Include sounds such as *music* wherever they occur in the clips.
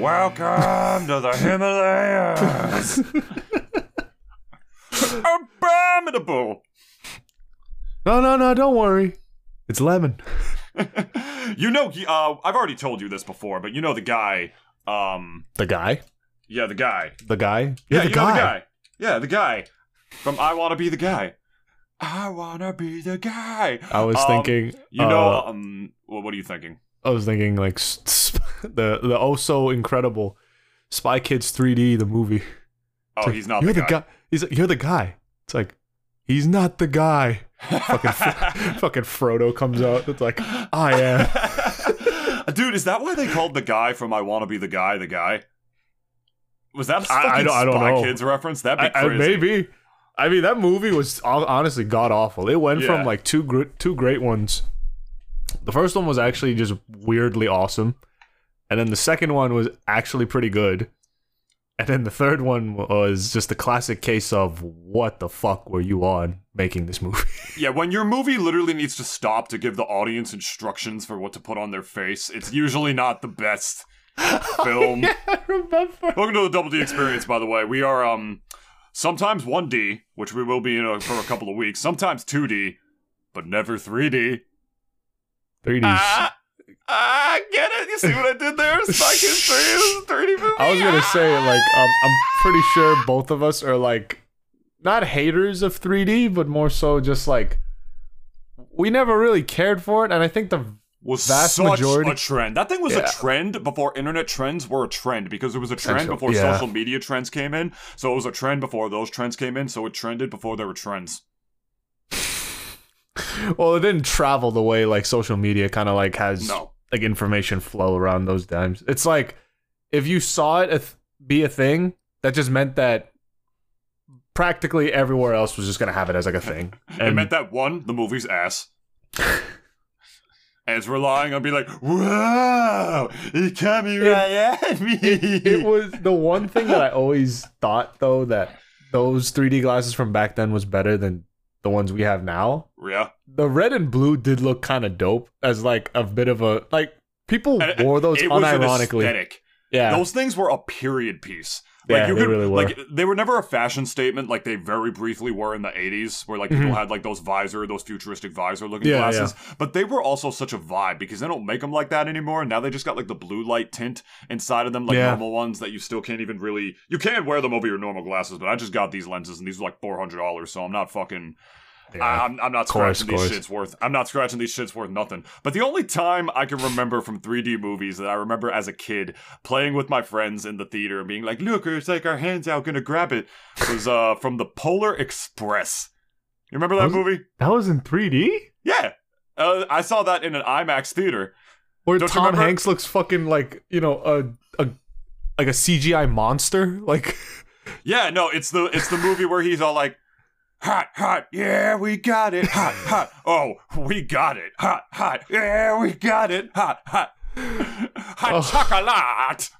Welcome to the Himalayas. Abominable. No, no, no, don't worry. It's lemon. *laughs* you know, he- uh, I've already told you this before, but you know the guy. Um, The guy? yeah, the guy. The guy? Yeah, the you know the guy. Yeah, the guy from I Want to Be the Guy. I wanna be the guy. I was Um, thinking. You know, uh, um, well, what are you thinking? I was thinking like s- the the oh so incredible Spy Kids 3D the movie. Oh, like, he's not You're the the guy. guy. He's like, you're the guy. It's like he's not the guy. Fucking *laughs* fucking Frodo comes out. It's like I am. *laughs* Dude, is that why they called the guy from I Want to Be the Guy the guy? Was that a I- I don't- I don't Spy know. Kids reference? That'd be I, I, maybe. I mean, that movie was honestly god awful. It went Yeah. from like two gr- two great ones. The first one was actually just weirdly awesome, and then the second one was actually pretty good, and then the third one was just a classic case of what the fuck were you on making this movie? *laughs* Yeah, when your movie literally needs to stop to give the audience instructions for what to put on their face, it's usually not the best *laughs* film. I remember. Welcome to the Double D Experience, by the way. We are um sometimes 1D, which we will be in a, for a couple of weeks, sometimes 2D, but never 3D. 3D. Ah, ah, get it? You see what I did there? *laughs* Spy Kids 3 is a 3D movie. I was gonna say like um, I'm pretty sure both of us are like not haters of 3D, but more so just like we never really cared for it, and I think the was vast such majority- a trend. That thing was Yeah. a trend before internet trends were a trend because it was a trend Essential- before yeah. social media trends came in. So it was a trend before those trends came in. So it trended before there were trends. *laughs* well, it didn't travel the way like social media kind of like has No. Like information flow around those times. It's like if you saw it a th- be a thing, that just meant that practically everywhere else was just gonna have it as like a thing. And *laughs* it meant that one, the movie's ass. *laughs* and it's relying on being like, wow, it me right at me. it was the one thing that I always thought though that those 3D glasses from back then was better than the ones we have now. yeah. The red and blue did look kind of dope as like a bit of a like people And- wore those it unironically. aesthetic. Yeah. Those things were a period piece. Like Yeah, you they could, really were. like they were never a fashion statement like they very briefly were in the 80s where like people Mhm. had like those visor those futuristic visor looking Yeah, glasses but they were also such a vibe because they don't make them like that anymore and now they just got like the blue light tint inside of them like Yeah. normal ones that you still can't even really you can wear them over your normal glasses but I just got these lenses and these were like $400 so I'm not fucking Yeah. I- I'm, I'm not Course, scratching these course. shits worth. I'm not scratching these shits worth nothing. But the only time I can remember from 3D movies that I remember as a kid playing with my friends in the theater and being like, "Look, it's like our hands out, gonna grab it," was uh from the Polar Express. You remember that Was movie? that was in 3D? Yeah, uh, I saw that in an IMAX theater. Where Don't Tom Hanks looks fucking like, you know, a a like a CGI monster? Like Yeah, no, it's the it's the movie where he's all like. Hot, hot, yeah, we got it. Hot, *laughs* hot. Oh, we got it. Hot, hot, yeah, we got it. Hot, hot. Hot Oh. chocolate.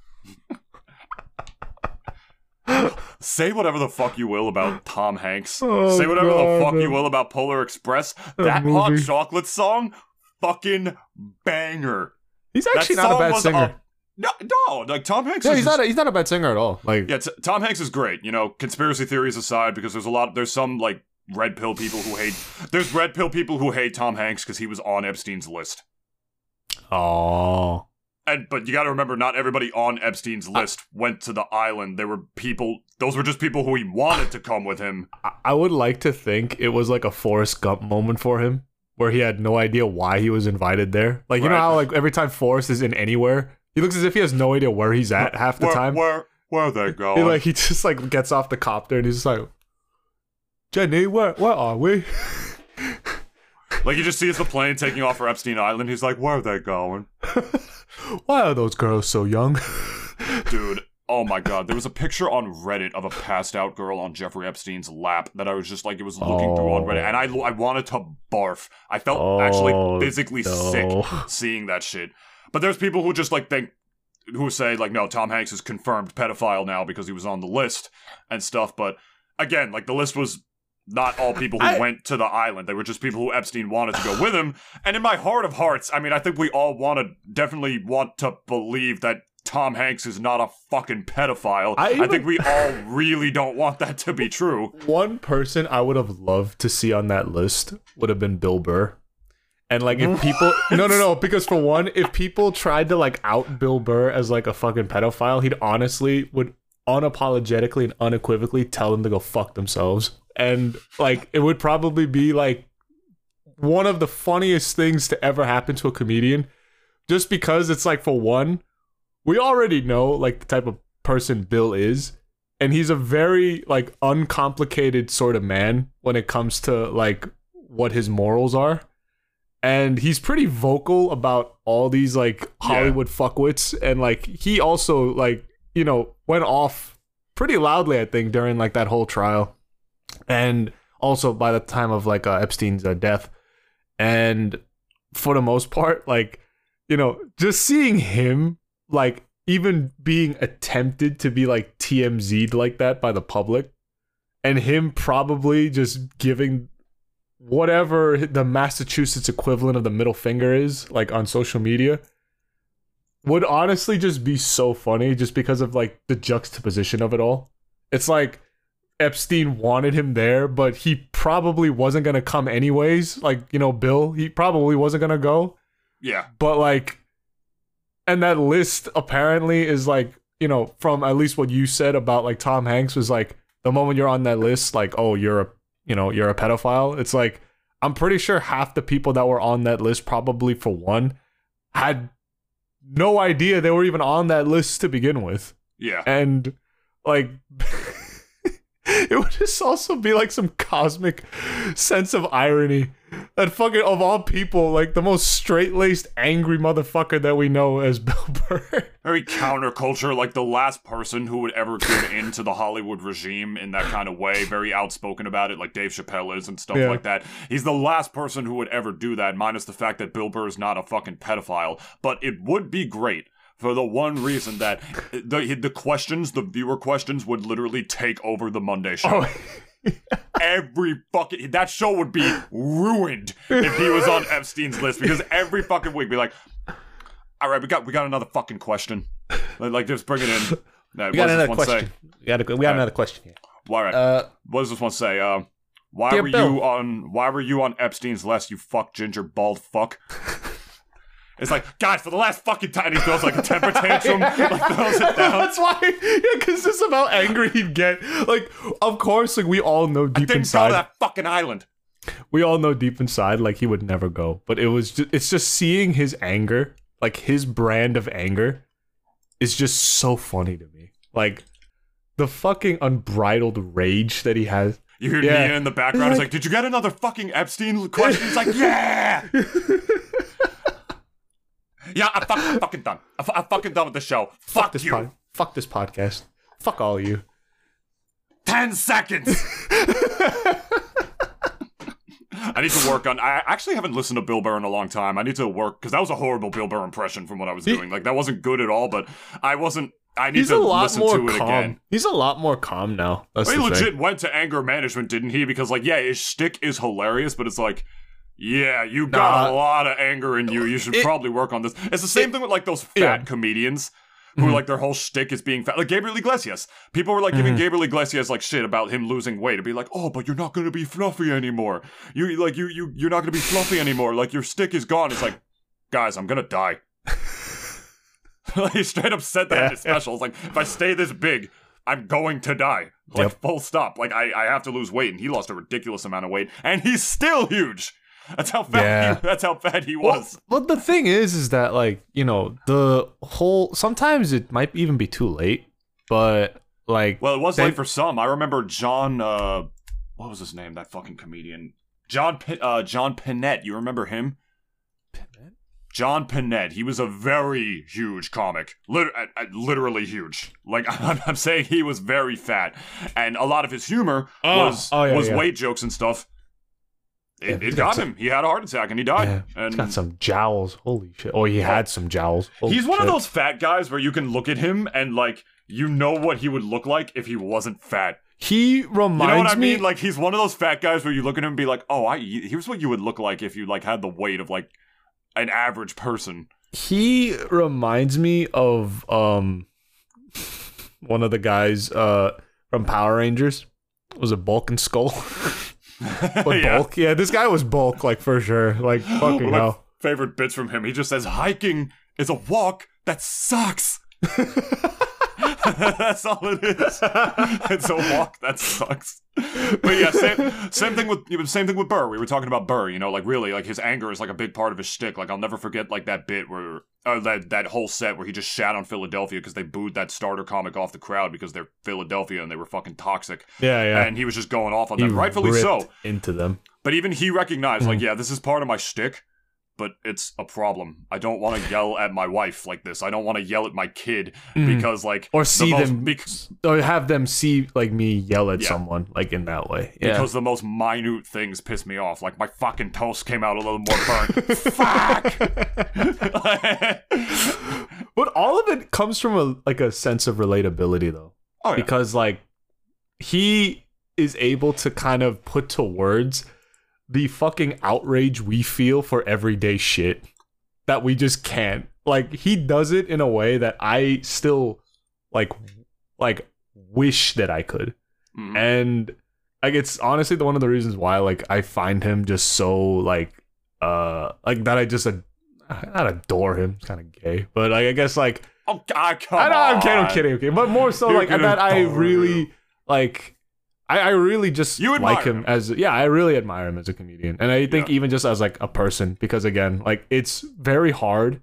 Say whatever the fuck you will about Tom Hanks. Oh, Say whatever the God, fuck you will about Polar Express. That hot movie. chocolate song, fucking banger. he's That actually not a bad singer. a- no, no, like Tom Hanks. yeah, is he's not a, he's not a bad singer at all. Like yeah, t- Tom Hanks is great. You know, conspiracy theories aside, because there's a lot. There's some like red pill people who hate. There's red pill people who hate Tom Hanks because he was on Epstein's list. oh. And but you got to remember, not everybody on Epstein's list went to the island. There were people. Those were just people who he wanted to come with him. I- I would like to think it was like a Forrest Gump moment for him, where he had no idea why he was invited there. Like you know how like every time Forrest is in anywhere, he looks as if he has no idea where he's at half the where, time. where where are they He going? like he just like gets off the copter and he's just like, Jenny, where where are we? *laughs* like you just see it's the plane taking off for Epstein Island. He's like, where are they going, *laughs* Why are those girls so young? *laughs* dude? Oh my god, there was a picture on Reddit of a passed out girl on Jeffrey Epstein's lap that I was just like, it was looking through on Oh. Reddit, and I, I wanted to barf. I felt Oh, actually physically no. sick seeing that shit. But there's people who just like think, who say like, no, Tom Hanks is confirmed pedophile now because he was on the list and stuff. But again, like the list was not all people who I- went to the island. They were just people who Epstein wanted to go with him. And in my heart of hearts, I mean, I think we all want to definitely want to believe that Tom Hanks is not a fucking pedophile. I I, think we all really don't want that to be true. One person I would have loved to see on that list would have been Bill Burr. And like if *laughs* people *laughs* no no no because for one if people tried to like out Bill Burr as like a fucking pedophile he'd honestly would unapologetically and unequivocally tell them to go fuck themselves. And like it would probably be like one of the funniest things to ever happen to a comedian. Just because it's like for one we already know like the type of person Bill is. And he's a very like uncomplicated sort of man when it comes to like what his morals are and he's pretty vocal about all these like hollywood fuckwits. And like he also like you know went off pretty loudly i think during like that whole trial. And also by the time of like uh, epstein's uh, death. And for the most part like you know just seeing him like even being attempted to be like TMZ'd like that by the public and him probably just giving whatever the Massachusetts equivalent of the middle finger is like on social media would honestly just be so funny just because of like the juxtaposition of it all. It's like Epstein wanted him there, but he probably wasn't going to come anyways. Like, you know, Bill, he probably wasn't going to go Yeah. but like and that list apparently is like you know from at least what you said about like tom hanks was like the moment you're on that list like oh you're a you know you're a pedophile it's like i'm pretty sure half the people that were on that list probably for one had no idea they were even on that list to begin with Yeah. and like *laughs* it would just also be like some cosmic sense of irony that fucking of all people like the most straight-laced angry motherfucker that we know as bill burr *laughs* Very counterculture, like the last person who would ever give in to the Hollywood regime in that kind of way, very outspoken about it, like Dave Chappelle is and stuff Yeah. like that. He's the last person who would ever do that, minus the fact that Bill Burr is not a fucking pedophile. But it would be great for the one reason that the the questions, the viewer questions, would literally take over the Monday show. oh *laughs* every fucking that show would be ruined if he was on *laughs* Epstein's list because every fucking week be like, all right, we got we got another fucking question, like, like just bring it in. Now, we got another question we got, a, we got Alright. another question here All right, uh what does this one say? Uh, why were Bill. you on? Why were you on Epstein's list? You fuck ginger bald fuck. *laughs* It's like, guys, for the last fucking time, he throws like a temper tantrum, *laughs* like throws it down. that's why yeah because this is how angry he'd get like of course like we all know deep I Didn't go to inside that fucking island. we all know deep inside like he would never go but it was just, it's just seeing his anger like his brand of anger is just so funny to me like the fucking unbridled rage that he has You hear Yeah. Nia in the background. It's like, did you get another fucking Epstein question? It's like, yeah. *laughs* yeah, I'm fucking, fucking done. I'm, fu- I'm fucking done with the show. Fuck, this you. pod, fuck this podcast fuck all of you Ten seconds. *laughs* I need to work on. I actually haven't listened to Bill Burr in a long time. I need to work because that was a horrible Bill Burr impression from what I was He- doing. Like that wasn't good at all. But I wasn't. I need he's to a lot listen more to it calm again. he's a lot more calm now that's He the thing. legit went to anger management, didn't he? Because like, yeah, his shtick is hilarious, but it's like, yeah, you got Nah. a lot of anger in you. You should It- probably work on this. It's the same thing with like those fat Yeah. Mm-hmm. comedians. Who like their whole shtick is being fat, like Gabriel Iglesias. People were like Mm-hmm. giving Gabriel Iglesias like shit about him losing weight, to be like, "Oh, but you're not gonna be fluffy anymore. You like you you you're not gonna be fluffy anymore. Like your stick is gone." It's like, guys, I'm gonna die. *laughs* he straight up said that in his special. It's like, if I stay this big, I'm going to die. Like Yep. full stop. Like I, I have to lose weight, and he lost a ridiculous amount of weight, and he's still huge. That's how fat. Yeah. He, *laughs* that's how fat he Well, was. but the thing is, is that like you know the whole. Sometimes it might even be too late, but like Well, it was They- late for some. I remember John. Uh, what was his name? That fucking comedian. John. Uh, John Pinette. You remember him? Pinette. John Pinette. He was a very huge comic. Lit- uh, uh, literally huge. Like *laughs* I'm, I'm saying, he was very fat, and a lot of his humor Oh, was oh, yeah, was yeah. weight jokes and stuff. It, it got got some- him. He had a heart attack and he died. yeah, and he's got some jowls. Holy shit! Oh, he had some jowls. Holy He's one of those fat guys where you can look at him and like you know what he would look like if he wasn't fat. He reminds You know what I me. Like he's one of those fat guys where you look at him and be like, "Oh, I here's what you would look like if you like had the weight of like an average person." he reminds me of um *laughs* one of the guys uh from Power Rangers. Was it Bulk and Skull? *laughs* Or *laughs* yeah. Bulk? Yeah, this guy was Bulk, like for sure. Like *gasps* fucking hell. favorite bits from him. He just says hiking is a walk that sucks. *laughs* *laughs* That's all it is. *laughs* It's a walk that sucks. But yeah, same, same thing with same thing with Burr. We were talking about Burr. You know, like really, like his anger is like a big part of his shtick. Like I'll never forget like that bit where uh, that that whole set where he just shat on Philadelphia because they booed that starter comic off the crowd because they're Philadelphia and they were fucking toxic. Yeah, yeah. And he was just going off on He them, rightfully so. Into them. But even he recognized, Mm. like, yeah, this is part of my shtick, but it's a problem. I don't want to *laughs* yell at my wife like this. I don't want to yell at my kid Mhm. because, like, Or the see most- them bec- or have them see like me yell at Yeah. someone like in that way. Yeah. because the most minute things piss me off. Like my fucking toast came out a little more burnt. *laughs* Fuck. *laughs* but all of it comes from a like a sense of relatability though. oh yeah. because like he is able to kind of put to words the fucking outrage we feel for everyday shit that we just can't like he does it in a way that i still like like wish that i could Mhm. and like it's honestly the one of the reasons why like i find him just so like uh like that i just ad- not adore him it's kind of gay but like i guess like Oh God, come I know, I'm kidding, I'm on. kidding, okay. But more so You're like that I really like I, I really just You like him, him. as yeah, I really admire him as a comedian. And I think Yeah. even just as like a person, because again, like it's very hard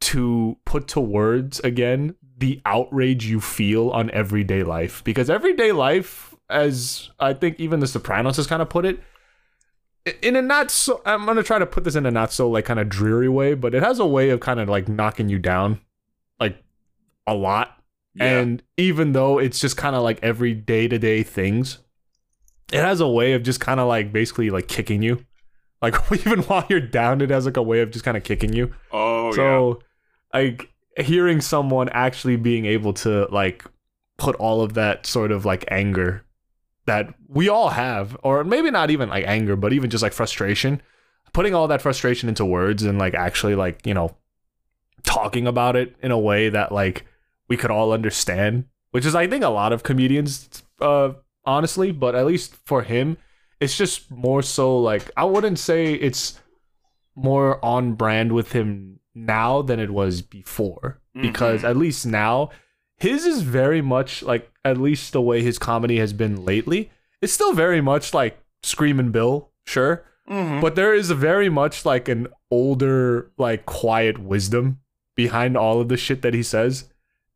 to put to words again the outrage you feel on everyday life. Because everyday life, as I think even the Sopranos has kind of put it, in a not so I'm gonna try to put this in a not so like kind of dreary way, but it has a way of kind of like knocking you down like a lot Yeah. and even though it's just kind of like every day to day things, it has a way of just kind of like basically like kicking you. *laughs* Like *laughs* even while you're down, it has like a way of just kind of kicking you. oh yeah. so like hearing someone actually being able to like put all of that sort of like anger that we all have, or maybe not even like anger, but even just like frustration, putting all that frustration into words and like actually like, you know, talking about it in a way that like we could all understand, which is I think a lot of comedians uh honestly, but at least for him, it's just more so like I wouldn't say it's more on brand with him now than it was before because Mhm. at least now his is very much like at least the way his comedy has been lately it's still very much like screaming bill sure Mhm. but there is a very much like an older like quiet wisdom behind all of the shit that he says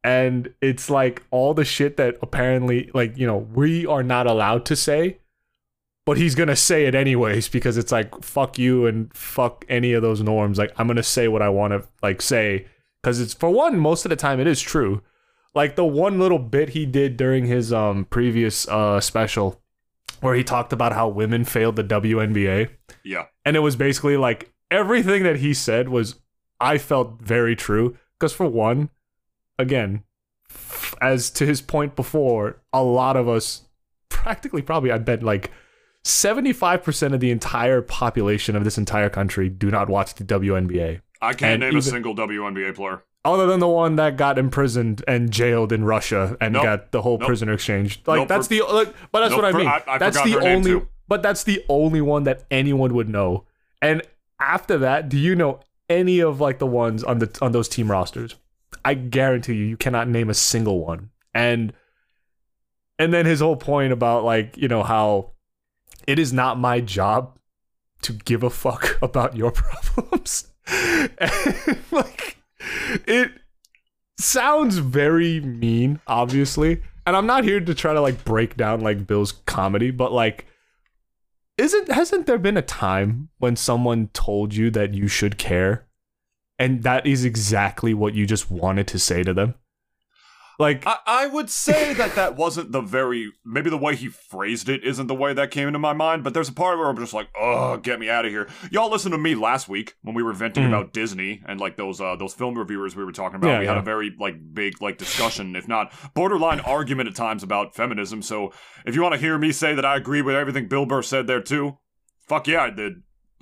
and it's like all the shit that apparently like you know we are not allowed to say but he's gonna say it anyways because it's like fuck you and fuck any of those norms. Like i'm gonna say what i want to like say. Because it's for one most of the time it is true. Like the one little bit he did during his um previous uh special where he talked about how women failed the WNBA yeah. and it was basically like everything that he said was I felt very true. Because for one again as to his point before a lot of us practically probably I bet like 75% of the entire population of this entire country do not watch the WNBA I can't And name even- a single WNBA player. other than the one that got imprisoned and jailed in Russia and Nope. got the whole Nope. prisoner exchange. Like Nope, that's the like, but that's what I mean. I- I that's the only but that's the only one that anyone would know. And after that, do you know any of like the ones on the on those team rosters? I guarantee you you cannot name a single one. And and then his whole point about like, you know, how it is not my job to give a fuck *laughs* about your *laughs* problems. And, *laughs* like it sounds very mean, obviously. And I'm not here to try to like break down like Bill's comedy, but like isn't hasn't there been a time when someone told you that you should care and that is exactly what you just wanted to say to them? Like I, I would say that that wasn't the very maybe the way he phrased it isn't the way that came into my mind, but there's a part where I'm just like, oh, get me out of here. Y'all listened to me last week when we were venting Mm. about Disney and like those uh those film reviewers we were talking about. Yeah, we had a very like big like discussion, if not borderline argument at times about feminism. So if you want to hear me say that I agree with everything Bill Burr said there too, fuck yeah, I did.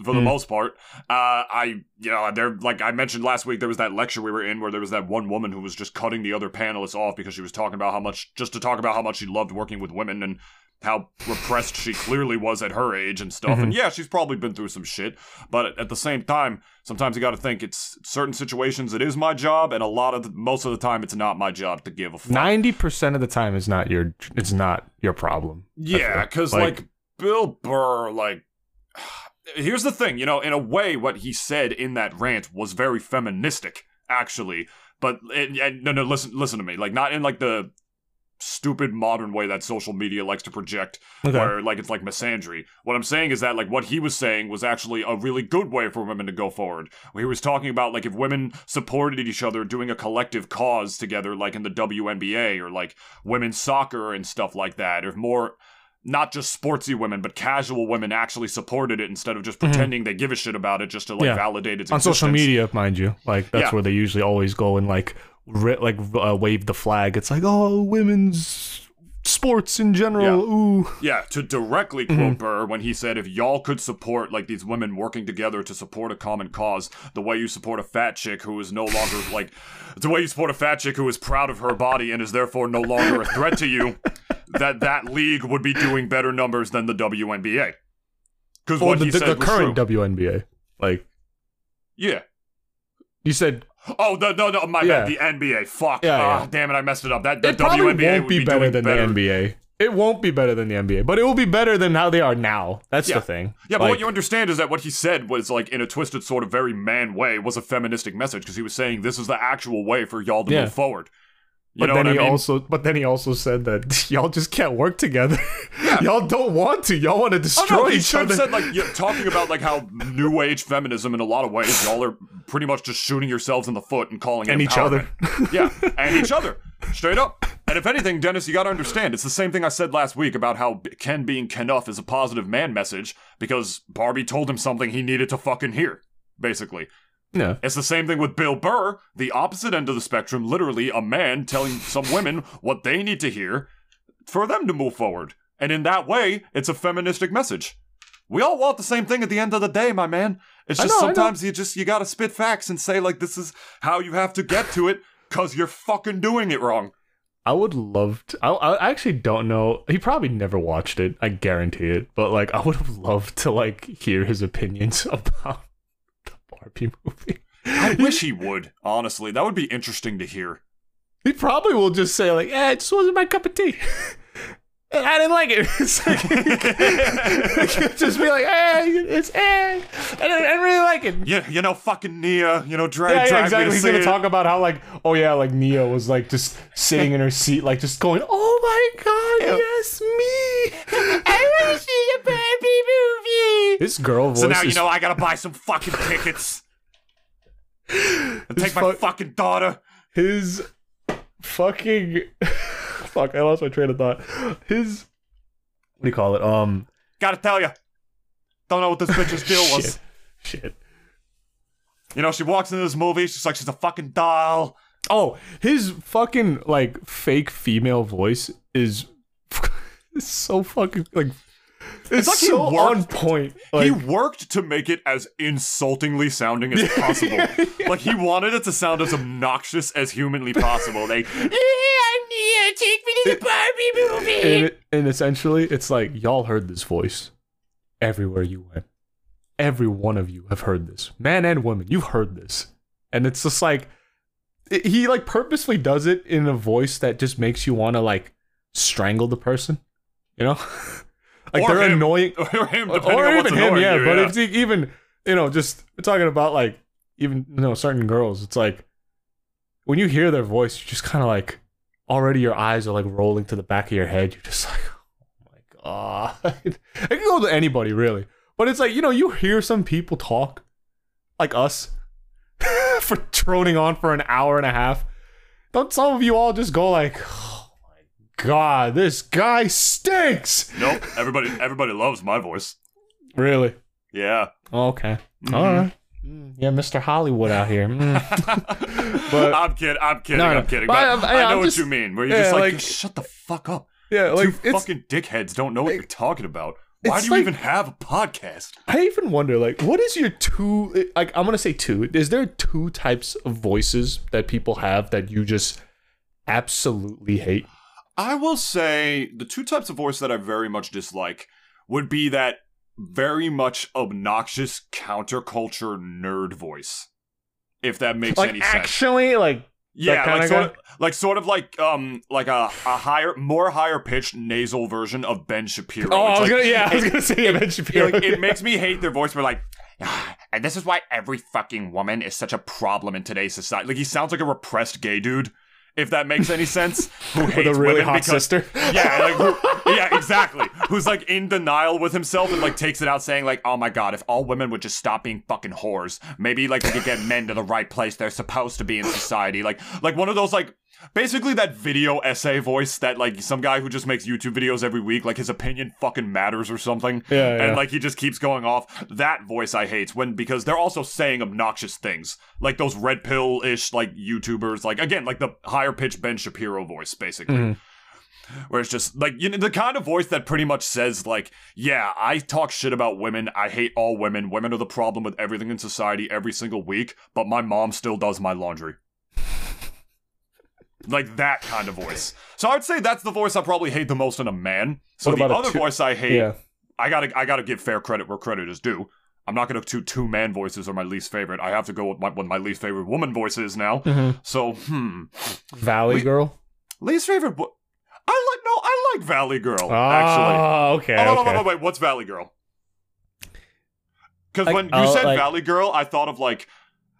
For the Mm. most part. Uh, I, you know, there, like I mentioned last week, there was that lecture we were in where there was that one woman who was just cutting the other panelists off because she was talking about how much, just to talk about how much she loved working with women and how repressed she clearly was at her age and stuff. And yeah, she's probably been through some shit, but at the same time, sometimes you got to think it's certain situations it is my job, and a lot of the, most of the time it's not my job to give a fuck. Ninety percent of the time, is not your it's not your problem. Yeah, because like, Bill Burr, like, here's the thing, you know, in a way, what he said in that rant was very feministic, actually. But it, and- no, no, listen, listen to me. Like, not in like the stupid modern way that social media likes to project, Okay. where like it's like misandry. What I'm saying is that like what he was saying was actually a really good way for women to go forward. He was talking about like if women supported each other doing a collective cause together, like in the WNBA or like women's soccer and stuff like that, or more not just sportsy women, but casual women actually supported it instead of just pretending they give a shit about it just to like Mm-hmm. Yeah. validate its on social media, mind you. Like that's Yeah. where they usually always go and like ri- like uh, wave the flag. It's like oh, women's sports in general. Ooh, Yeah, to directly quote Mm-hmm. Burr when he said, if y'all could support like these women working together to support a common cause, the way you support a fat chick who is no longer like, the way you support a fat chick who is proud of her body and is therefore no longer a threat to you, that that league would be doing better numbers than the WNBA. Because what the, he the, said the current true. WNBA. Like yeah. you said, Oh, the, no, no, my Yeah. bad. The NBA. Fuck. Yeah, Ah, yeah. damn it, I messed it up. That the it WNBA won't would be, be, better than better. the NBA. It won't be better than the NBA, but it will be better than how they are now. That's Yeah. the thing. Yeah, but what you understand is that what he said was like in a twisted sort of very man way was a feministic message because he was saying this is the actual way for y'all to Yeah. move forward. You but then he I mean? also, but then he also said that *laughs* y'all just can't work together. *laughs* y'all don't want to. Y'all want to Oh destroy no, each other. said like yeah, talking about like how new age feminism in a lot of ways y'all are pretty much just shooting yourselves in the foot and calling it And each other. yeah, *laughs* and each other, straight up. And if anything, Dennis, you got to understand, it's the same thing I said last week about how Ken being Kenough is a positive man message because Barbie told him something he needed to fucking hear, basically. Yeah. It's the same thing with Bill Burr, the opposite end of the spectrum, literally a man telling some women what they need to hear for them to move forward. And in that way, it's a feministic message. We all want the same thing at the end of the day, my man. It's just know, sometimes you just you got to spit facts and say like this is how you have to get to it cuz you're fucking doing it wrong. I would love to. I, I actually don't know. He probably never watched it. I guarantee it. But like, I would have loved to like hear his opinions *laughs* about Barbie movie. *laughs* I wish he *laughs* would, honestly. That would be interesting to hear. He probably will just say like, "Eh, it just wasn't my cup of tea." *laughs* I didn't like it. It's like, just be like, eh, it's eh. I didn't, I didn't really like it. Yeah, you know fucking Nia, you know drag Yeah, yeah, exactly. to He's gonna it. talk about how like, oh yeah, like Nia was like just sitting in her seat, like just going, "Oh my god, yes, me! I want to see a Barbie movie." *laughs* This girl voice So now you know I gotta buy some fucking tickets. and take my fucking daughter. his fucking *laughs* fuck. I lost my train of thought. His what do you call it? Um, Gotta tell you. Don't know what this bitch's *laughs* deal was. shit, shit. You know, she walks into this movie, she's like she's a fucking doll. Oh, his fucking like fake female voice is, is so fucking like it's, like he so worked- on point. Like, he worked to make it as insultingly sounding as possible. *laughs* Like he wanted it to sound as obnoxious as humanly possible. They *laughs* take me to the Barbie movie. and, and *laughs* essentially, it's like y'all heard this voice everywhere you went. Every one of you have heard this, man and woman. You've heard this, and it's just like it- he like purposely does it in a voice that just makes you want to like strangle the person. You know, like Or they're him. annoying, *laughs* or him, or, depending or on what's even him. Yeah, you, but yeah. if even you know, just talking about like even you know certain girls. It's like when you hear their voice, you just kind of like already your eyes are like rolling to the back of your head. You're just *laughs* like, oh my god. *laughs* it can go to anybody really, but it's like you know you hear some people talk like us for droning on for an hour and a half. Don't some of you all just go like, oh god, this guy stinks? Nope. Everybody everybody loves my voice. Really? Yeah. Okay. Mhm. All right. Mm, Yeah, Mr. Hollywood out here. Mm. *laughs* But- I'm kidding. I'm kidding. No, no. I'm kidding. But But, I'm- I I'm know just- what you mean. Where you're yeah, just like, like- shut the fuck up. yeah, like Two it's fucking dickheads don't know what you're talking about. Why do you like- even have a podcast? I even wonder, like, what is your two? Like, I'm gonna say two. Is there two types of voices that people have that you just absolutely hate? I will say the two types of voice that I very much dislike would be that very much obnoxious counterculture nerd voice. If that makes Like, any sense. actually, like, Yeah, like sort of, like sort of like um like a, a higher, more higher pitched nasal version of Ben Shapiro. oh, I was like- gonna, yeah, I was gonna say Ben it, Shapiro. like, it makes me hate their voice. But like, "Ah, *sighs* and this is why every fucking woman is such a problem in today's society. Like he sounds like a repressed gay dude. If that makes any sense, *laughs* who with hates a really women hot because sister. *laughs* yeah, like who, yeah, exactly. Who's like in denial with himself and like takes it out saying like, "Oh my god, if all women would just stop being fucking whores, maybe like we could get men to the right place they're supposed to be in society." Like like one of those like basically that video essay voice that like some guy who just makes YouTube videos every week, like his opinion fucking matters or something. Yeah, And like he just keeps going off. That voice I hate when because they're also saying obnoxious things. Like those red pill ish like YouTubers, like again, like the higher pitched Ben Shapiro voice, basically Mhm. where it's just like you know the kind of voice that pretty much says like yeah i talk shit about women i hate all women women are the problem with everything in society every single week but my mom still does my laundry like that kind of voice so i'd say that's the voice i probably hate the most in a man so the other two- voice i hate Yeah. i gotta i gotta give fair credit where credit is due i'm not gonna do two man voices are my least favorite i have to go with my, what my least favorite woman voice is now Mhm. so hmm Valley We- Girl. least favorite vo- i like no i like valley girl actually Oh, okay. Oh, wait, okay. wait, wait, wait, what's Valley Girl? Because Like, when you uh, said like- Valley Girl, I thought of like,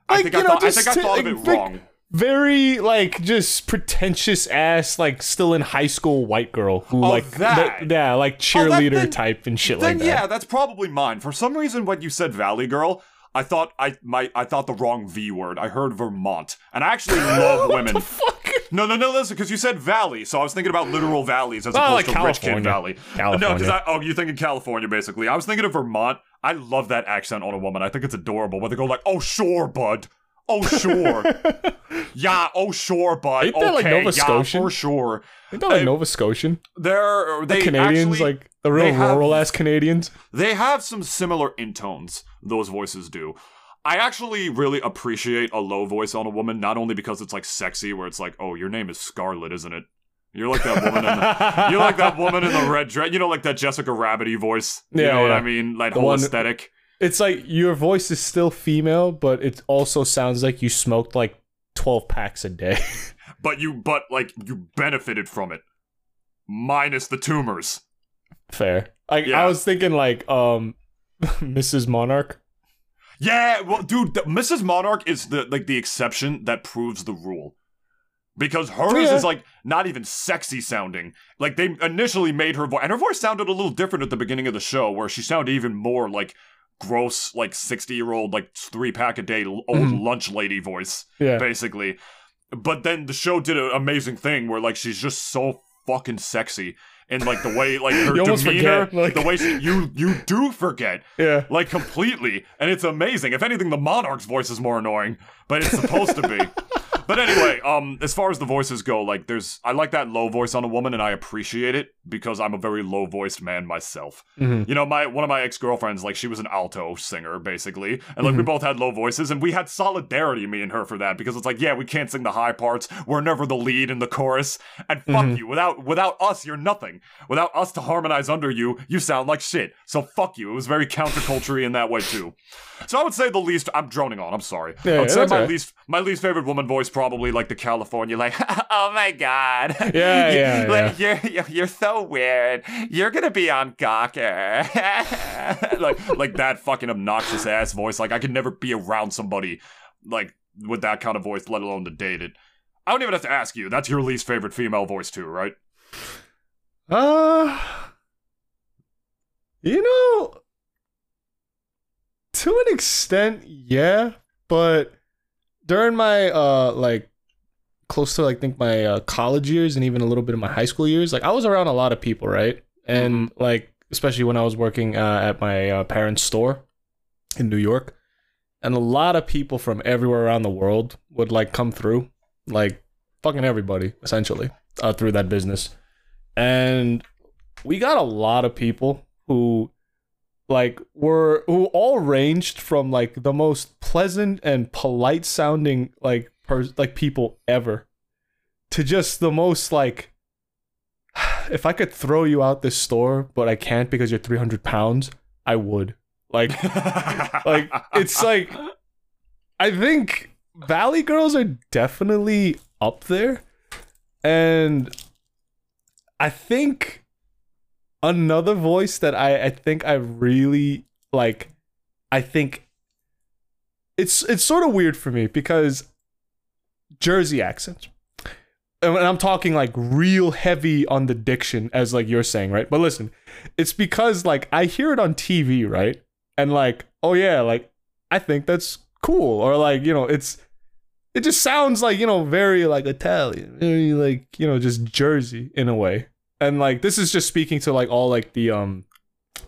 I Like, think I thought, I think I thought of it wrong. Very like just pretentious ass, like still in high school white girl who Oh, like that. th- yeah, like Oh, that- cheerleader then- type and shit Then like that. yeah, that's probably mine. For some reason, when you said Valley Girl, I thought I my I thought the wrong V word. I heard Vermont, and I actually *laughs* love women. Fuck. No, no, no, listen, because you said valley, so I was thinking about literal valleys as Oh, opposed like to Rich Kid California. Valley. California. No, because I oh, you're thinking California basically. I was thinking of Vermont. I love that accent on a woman. I think it's adorable. Where they go like, "Oh sure, bud. Oh sure, *laughs* yeah. Oh sure, bud. Ain't that, like, Nova yeah, Scotian? for sure." Ain't that like Uh, Nova Scotian? They're The Canadians, actually, like the real they rural ass Canadians. they have some similar intones. Those voices do. I actually really appreciate a low voice on a woman, not only because it's like sexy, where it's like, "Oh, your name is Scarlet, isn't it?" You're like that woman in the You're like that woman in the *laughs* red dress. You know, like that Jessica Rabbity voice. You Yeah, know what. I mean? Like The whole one- aesthetic. It's like your voice is still female, but it also sounds like you smoked like twelve packs a day. *laughs* But you, but like you benefited from it, minus the tumors. Fair. Like Yeah. I was thinking like um *laughs* Mrs. Monarch. Yeah, well, dude, the, Mrs. Monarch is the like the exception that proves the rule. Because hers Yeah. is like not even sexy sounding. Like they initially made her voice, and her voice sounded a little different at the beginning of the show, where she sounded even more like gross, like sixty year old, like three pack a day old Mhm. lunch lady voice, Yeah. basically. But then the show did an amazing thing where like she's just so fucking sexy. And like the way, like *laughs* her demeanor, forget, like- the way she, you you do forget Yeah. like completely, and it's amazing. If anything, the Monarch's voice is more annoying, but it's supposed to be. *laughs* But anyway, um, as far as the voices go, like there's, I like that low voice on a woman, and I appreciate it because I'm a very low voiced man myself. Mhm. You know, my one of my ex girlfriends, like she was an alto singer basically, and like we both had low voices, and we had solidarity, me and her, for that because it's like, yeah, we can't sing the high parts, we're never the lead in the chorus, and fuck you. Without without us, you're nothing. Without us to harmonize under you, you sound like shit. So fuck you. It was very counterculture in that way too. So I would say the least. I'm droning on. I'm sorry. Yeah, I would yeah, say my right. least my least favorite woman voice probably like the California like *laughs* oh my god Yeah, *laughs* yeah, like, You're, you're you're so weird. You're gonna be on Gawker. *laughs* like like that fucking obnoxious ass voice. Like I could never be around somebody like with that kind of voice, let alone to date it. I don't even have to ask you. That's your least favorite female voice too, right? Uh You know to an extent, yeah, but during my uh like close to like think my uh, college years and even a little bit of my high school years, like I was around a lot of people, right? And like especially when I was working uh, at my uh, parents' store in New York, and a lot of people from everywhere around the world would like come through, like fucking everybody essentially uh, through that business, and we got a lot of people who like were who all ranged from like the most pleasant and polite sounding like per- like people ever to just the most like *sighs* if I could throw you out this store, but I can't because you're 300 pounds, I would. Like, *laughs* like it's like, I think Valley Girls are definitely up there, and I think another voice that I I think I really like. I think it's it's sort of weird for me because Jersey accent. and I'm talking like real heavy on the diction, as like you're saying, right? But listen, it's because like I hear it on TV, right? And like, oh yeah, like I think that's cool, or like you know, it's it just sounds like you know very like Italian, very like you know just Jersey in a way. And like this is just speaking to like all like the um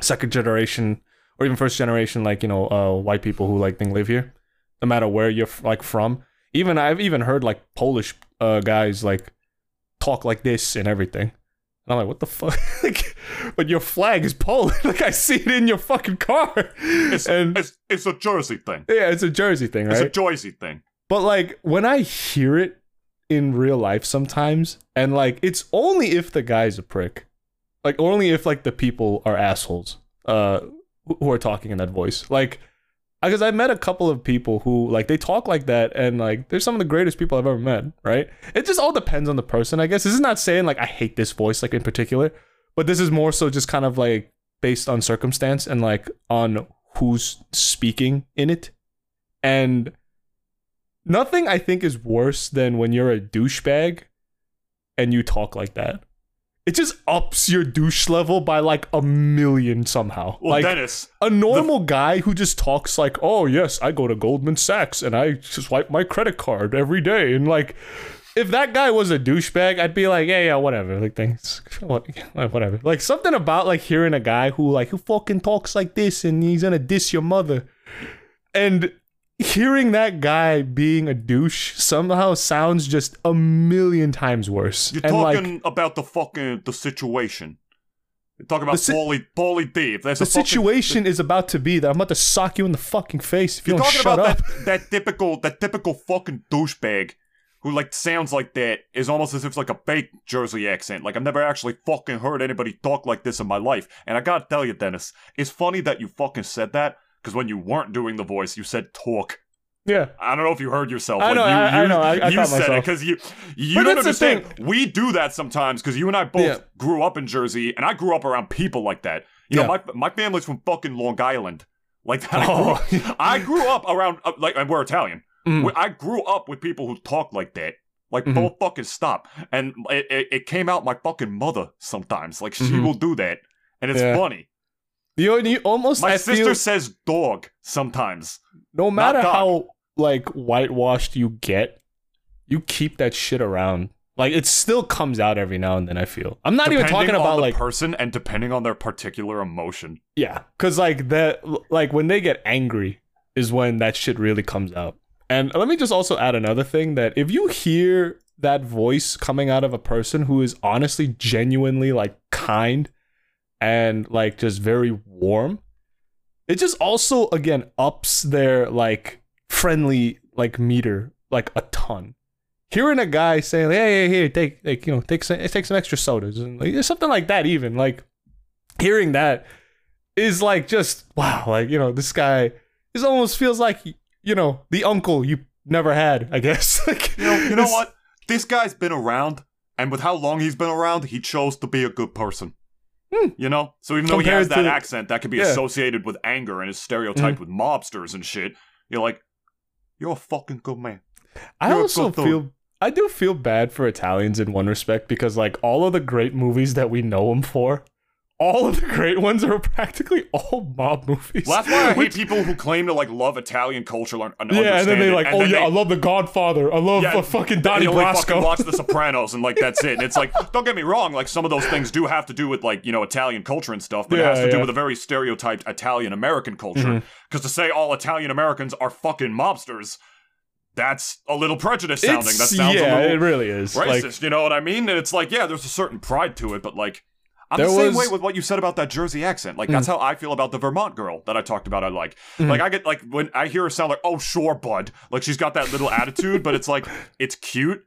second generation or even first generation like you know uh white people who like think live here, no matter where you're like from. Even I've even heard like Polish uh, guys like talk like this and everything. And I'm like, what the fuck? *laughs* like, but your flag is Poland. *laughs* like I see it in your fucking car. It's, *laughs* and it's, it's a Jersey thing. yeah, it's a Jersey thing, right? It's a Jersey thing. But like when I hear it in real life sometimes, and like it's only if the guy's a prick. Like only if like the people are assholes, uh who are talking in that voice. Like because I met a couple of people who like they talk like that and like they're some of the greatest people I've ever met, right? It just all depends on the person, I guess. This is not saying like I hate this voice like in particular, but this is more so just kind of like based on circumstance and like on who's speaking in it. And nothing I think is worse than when you're a douchebag and you talk like that. It just ups your douche level by like a million somehow. Well, like Dennis, a normal guy who just talks like, "Oh yes, I go to Goldman Sachs and I swipe my credit card every day," and like, if that guy was a douchebag, I'd be like, "Yeah, yeah, whatever." Like, thanks, *laughs* whatever. Like something about like hearing a guy who like who fucking talks like this and he's gonna diss your mother, and hearing that guy being a douche somehow sounds just a million times worse. you're and talking like about the fucking the situation. You're talking about The si- Pauly Pauly D. If there's the a fucking- situation is about to be that I'm about to sock you in the fucking face if you You're don't talking shut about up. that, that typical that typical fucking douchebag who like sounds like that is almost as if it's like a fake Jersey accent. Like I've never actually fucking heard anybody talk like this in my life. And I gotta tell you, Dennis, it's funny that you fucking said that because when you weren't doing the voice, you said talk. Yeah. I don't know if you heard yourself. I like, know, You, I- I know, I- I you said it myself. because you you But don't understand. We do that sometimes because you and I both Yeah. grew up in Jersey, and I grew up around people like that. You know, my my family's from fucking Long Island. Like that. I grew Oh. up, *laughs* I grew up around uh, like and we're Italian. Mm. I grew up with people who talk like that. Like, Mhm. don't fucking stop. And it, it, it came out my fucking mother sometimes. Like, she Mhm. will do that. And it's Yeah. funny. You, you almost My I sister feel says dog sometimes. no matter how like whitewashed you get, you keep that shit around. Like it still comes out every now and then. I feel I'm not even talking on about the like person and depending on their particular emotion. yeah, because like that like when they get angry is when that shit really comes out. And let me just also add another thing that if you hear that voice coming out of a person who is honestly genuinely like kind and like just very warm, it just also again ups their like friendly like meter like a ton. Hearing a guy saying, "Hey, hey, hey, take like you know, take some, take some extra sodas," and like something like that, even like hearing that is like just wow, like you know, this guy is almost feels like you know the uncle you never had, I guess. *laughs* like You know, you know what? This guy's been around, and with how long he's been around, he chose to be a good person. Hmm. You know? So even though he has that to- accent that could be Yeah. Mm-hmm. associated with anger and is stereotyped with mobsters and shit, you're like, you're a fucking good man. I You're also dude. feel I do feel bad for Italians in one respect because like all of the great movies that we know them for, all of the great ones are practically all mob movies. Well, that's why I hate people who claim to like love Italian culture and and yeah, and then they like, oh yeah, they- I love The Godfather. I love Yeah, uh, fucking they Donnie only Brasco. fucking watch The *laughs* Sopranos and like that's it. And it's like, don't get me wrong, like some of those things do have to do with like you know Italian culture and stuff, but it Yeah, has to do with a very stereotyped Italian American culture. Because to say all Italian Americans are fucking mobsters, that's a little prejudice sounding. It's- that sounds yeah, a it really is. racist. Like, you know what I mean? And it's like, yeah, there's a certain pride to it, but like. I'm There the same was- way with what you said about that Jersey accent. Like that's how I feel about the Vermont girl that I talked about. I like. Hmm. Like I get like when I hear her sound like, "Oh, sure, bud." Like she's got that little attitude, but it's like *laughs* it's cute.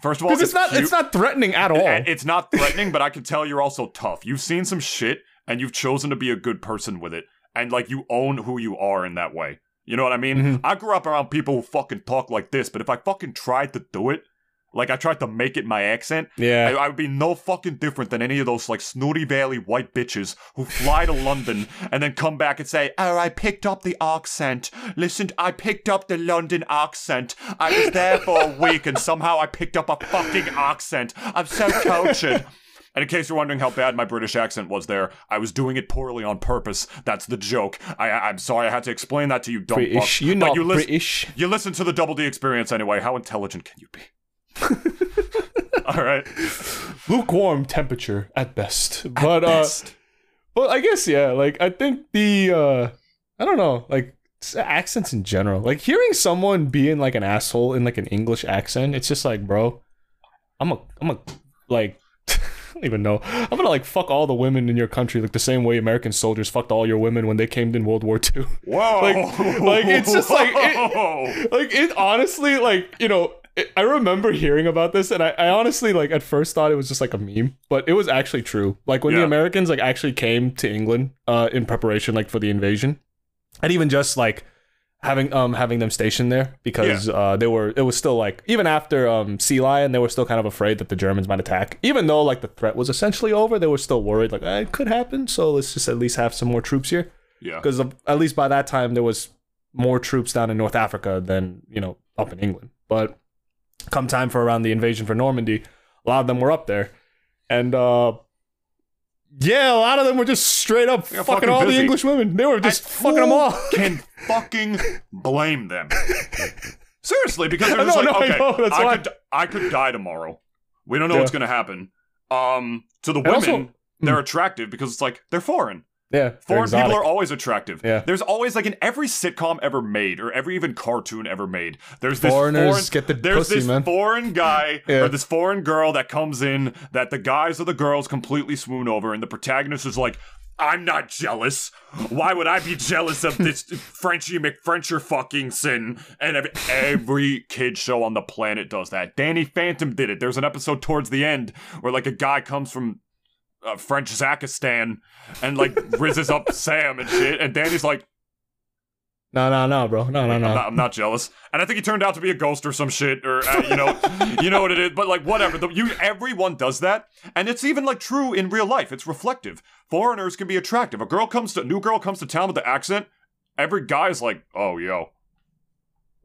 First of all, Because it's not cute. it's not threatening at all. And it's not threatening, but I can tell you're also tough. You've seen some shit and you've chosen to be a good person with it. And like you own who you are in that way. You know what I mean? Mhm. I grew up around people who fucking talk like this, but if I fucking tried to do it, like I tried to make it my accent, yeah. I would be no fucking different than any of those like snooty valley white bitches who fly to London and then come back and say, "Oh, I picked up the accent. Listen, I picked up the London accent. I was there for a week and somehow I picked up a fucking accent. I'm so cultured." *laughs* And in case you're wondering how bad my British accent was there, I was doing it poorly on purpose. That's the joke. I, I I'm sorry I had to explain that to you, dumb British. fuck. You're not you listen- British. you listen to the Double D experience anyway. How intelligent can you be? *laughs* All right. Lukewarm temperature at best. But uh Best. But I guess yeah, like I think the uh I don't know, like accents in general. Like hearing someone being like an asshole in like an English accent, it's just like, bro, I'm a I'm a like *laughs* I don't even know. I'm gonna like fuck all the women in your country like the same way American soldiers fucked all your women when they came in World War II. Whoa! *laughs* Like- like, it's just like- it, like it honestly like you know i remember hearing about this and I, I honestly like at first thought it was just like a meme but it was actually true. Like when the americans like actually came to england uh in preparation like for the invasion and even just like having um having them stationed there because uh they were it was still like even after um sea lion they were still kind of afraid that the germans might attack. Even though like the threat was essentially over they were still worried like eh, it could happen so let's just at least have some more troops here. Yeah. because at least by that time there was more troops down in North Africa than you know up in England. But come time for around the invasion for Normandy, a lot of them were up there, and uh, yeah, a lot of them were just straight up fucking, fucking all the. English women. They were just And fucking them all. Can *laughs* fucking blame them. *laughs* Seriously, because they're I just know, like, no, I okay, know, that's I why- could, I could die tomorrow. We don't know Yeah. what's gonna happen. Um, to the And women, also- they're attractive because it's like they're foreign. Yeah, Foreign exotic. people are always attractive. Yeah. There's always like in every sitcom ever made, or every even cartoon ever made. There's this Foreigners foreign, get the there's pussy, this man. foreign guy *laughs* Yeah. or this foreign girl that comes in that the guys or the girls completely swoon over, and the protagonist is like, "I'm not jealous. Why would I be jealous of this *laughs* Frenchie McFrencher fucking sin?" And every, every kid show on the planet does that. Danny Phantom did it. There's an episode towards the end where like a guy comes from uh, French Zakistan and like rizzes up *laughs* Sam and shit. And Danny's like, No, no, no, bro, no, no, I'm, no. not, I'm not jealous. And I think he turned out to be a ghost or some shit, or uh, you know, *laughs* you know what it is. But like whatever, the, you everyone does that, and it's even like true in real life. It's reflective. Foreigners can be attractive. A girl comes to, a new girl comes to town with the accent. Every guy's like, oh yo,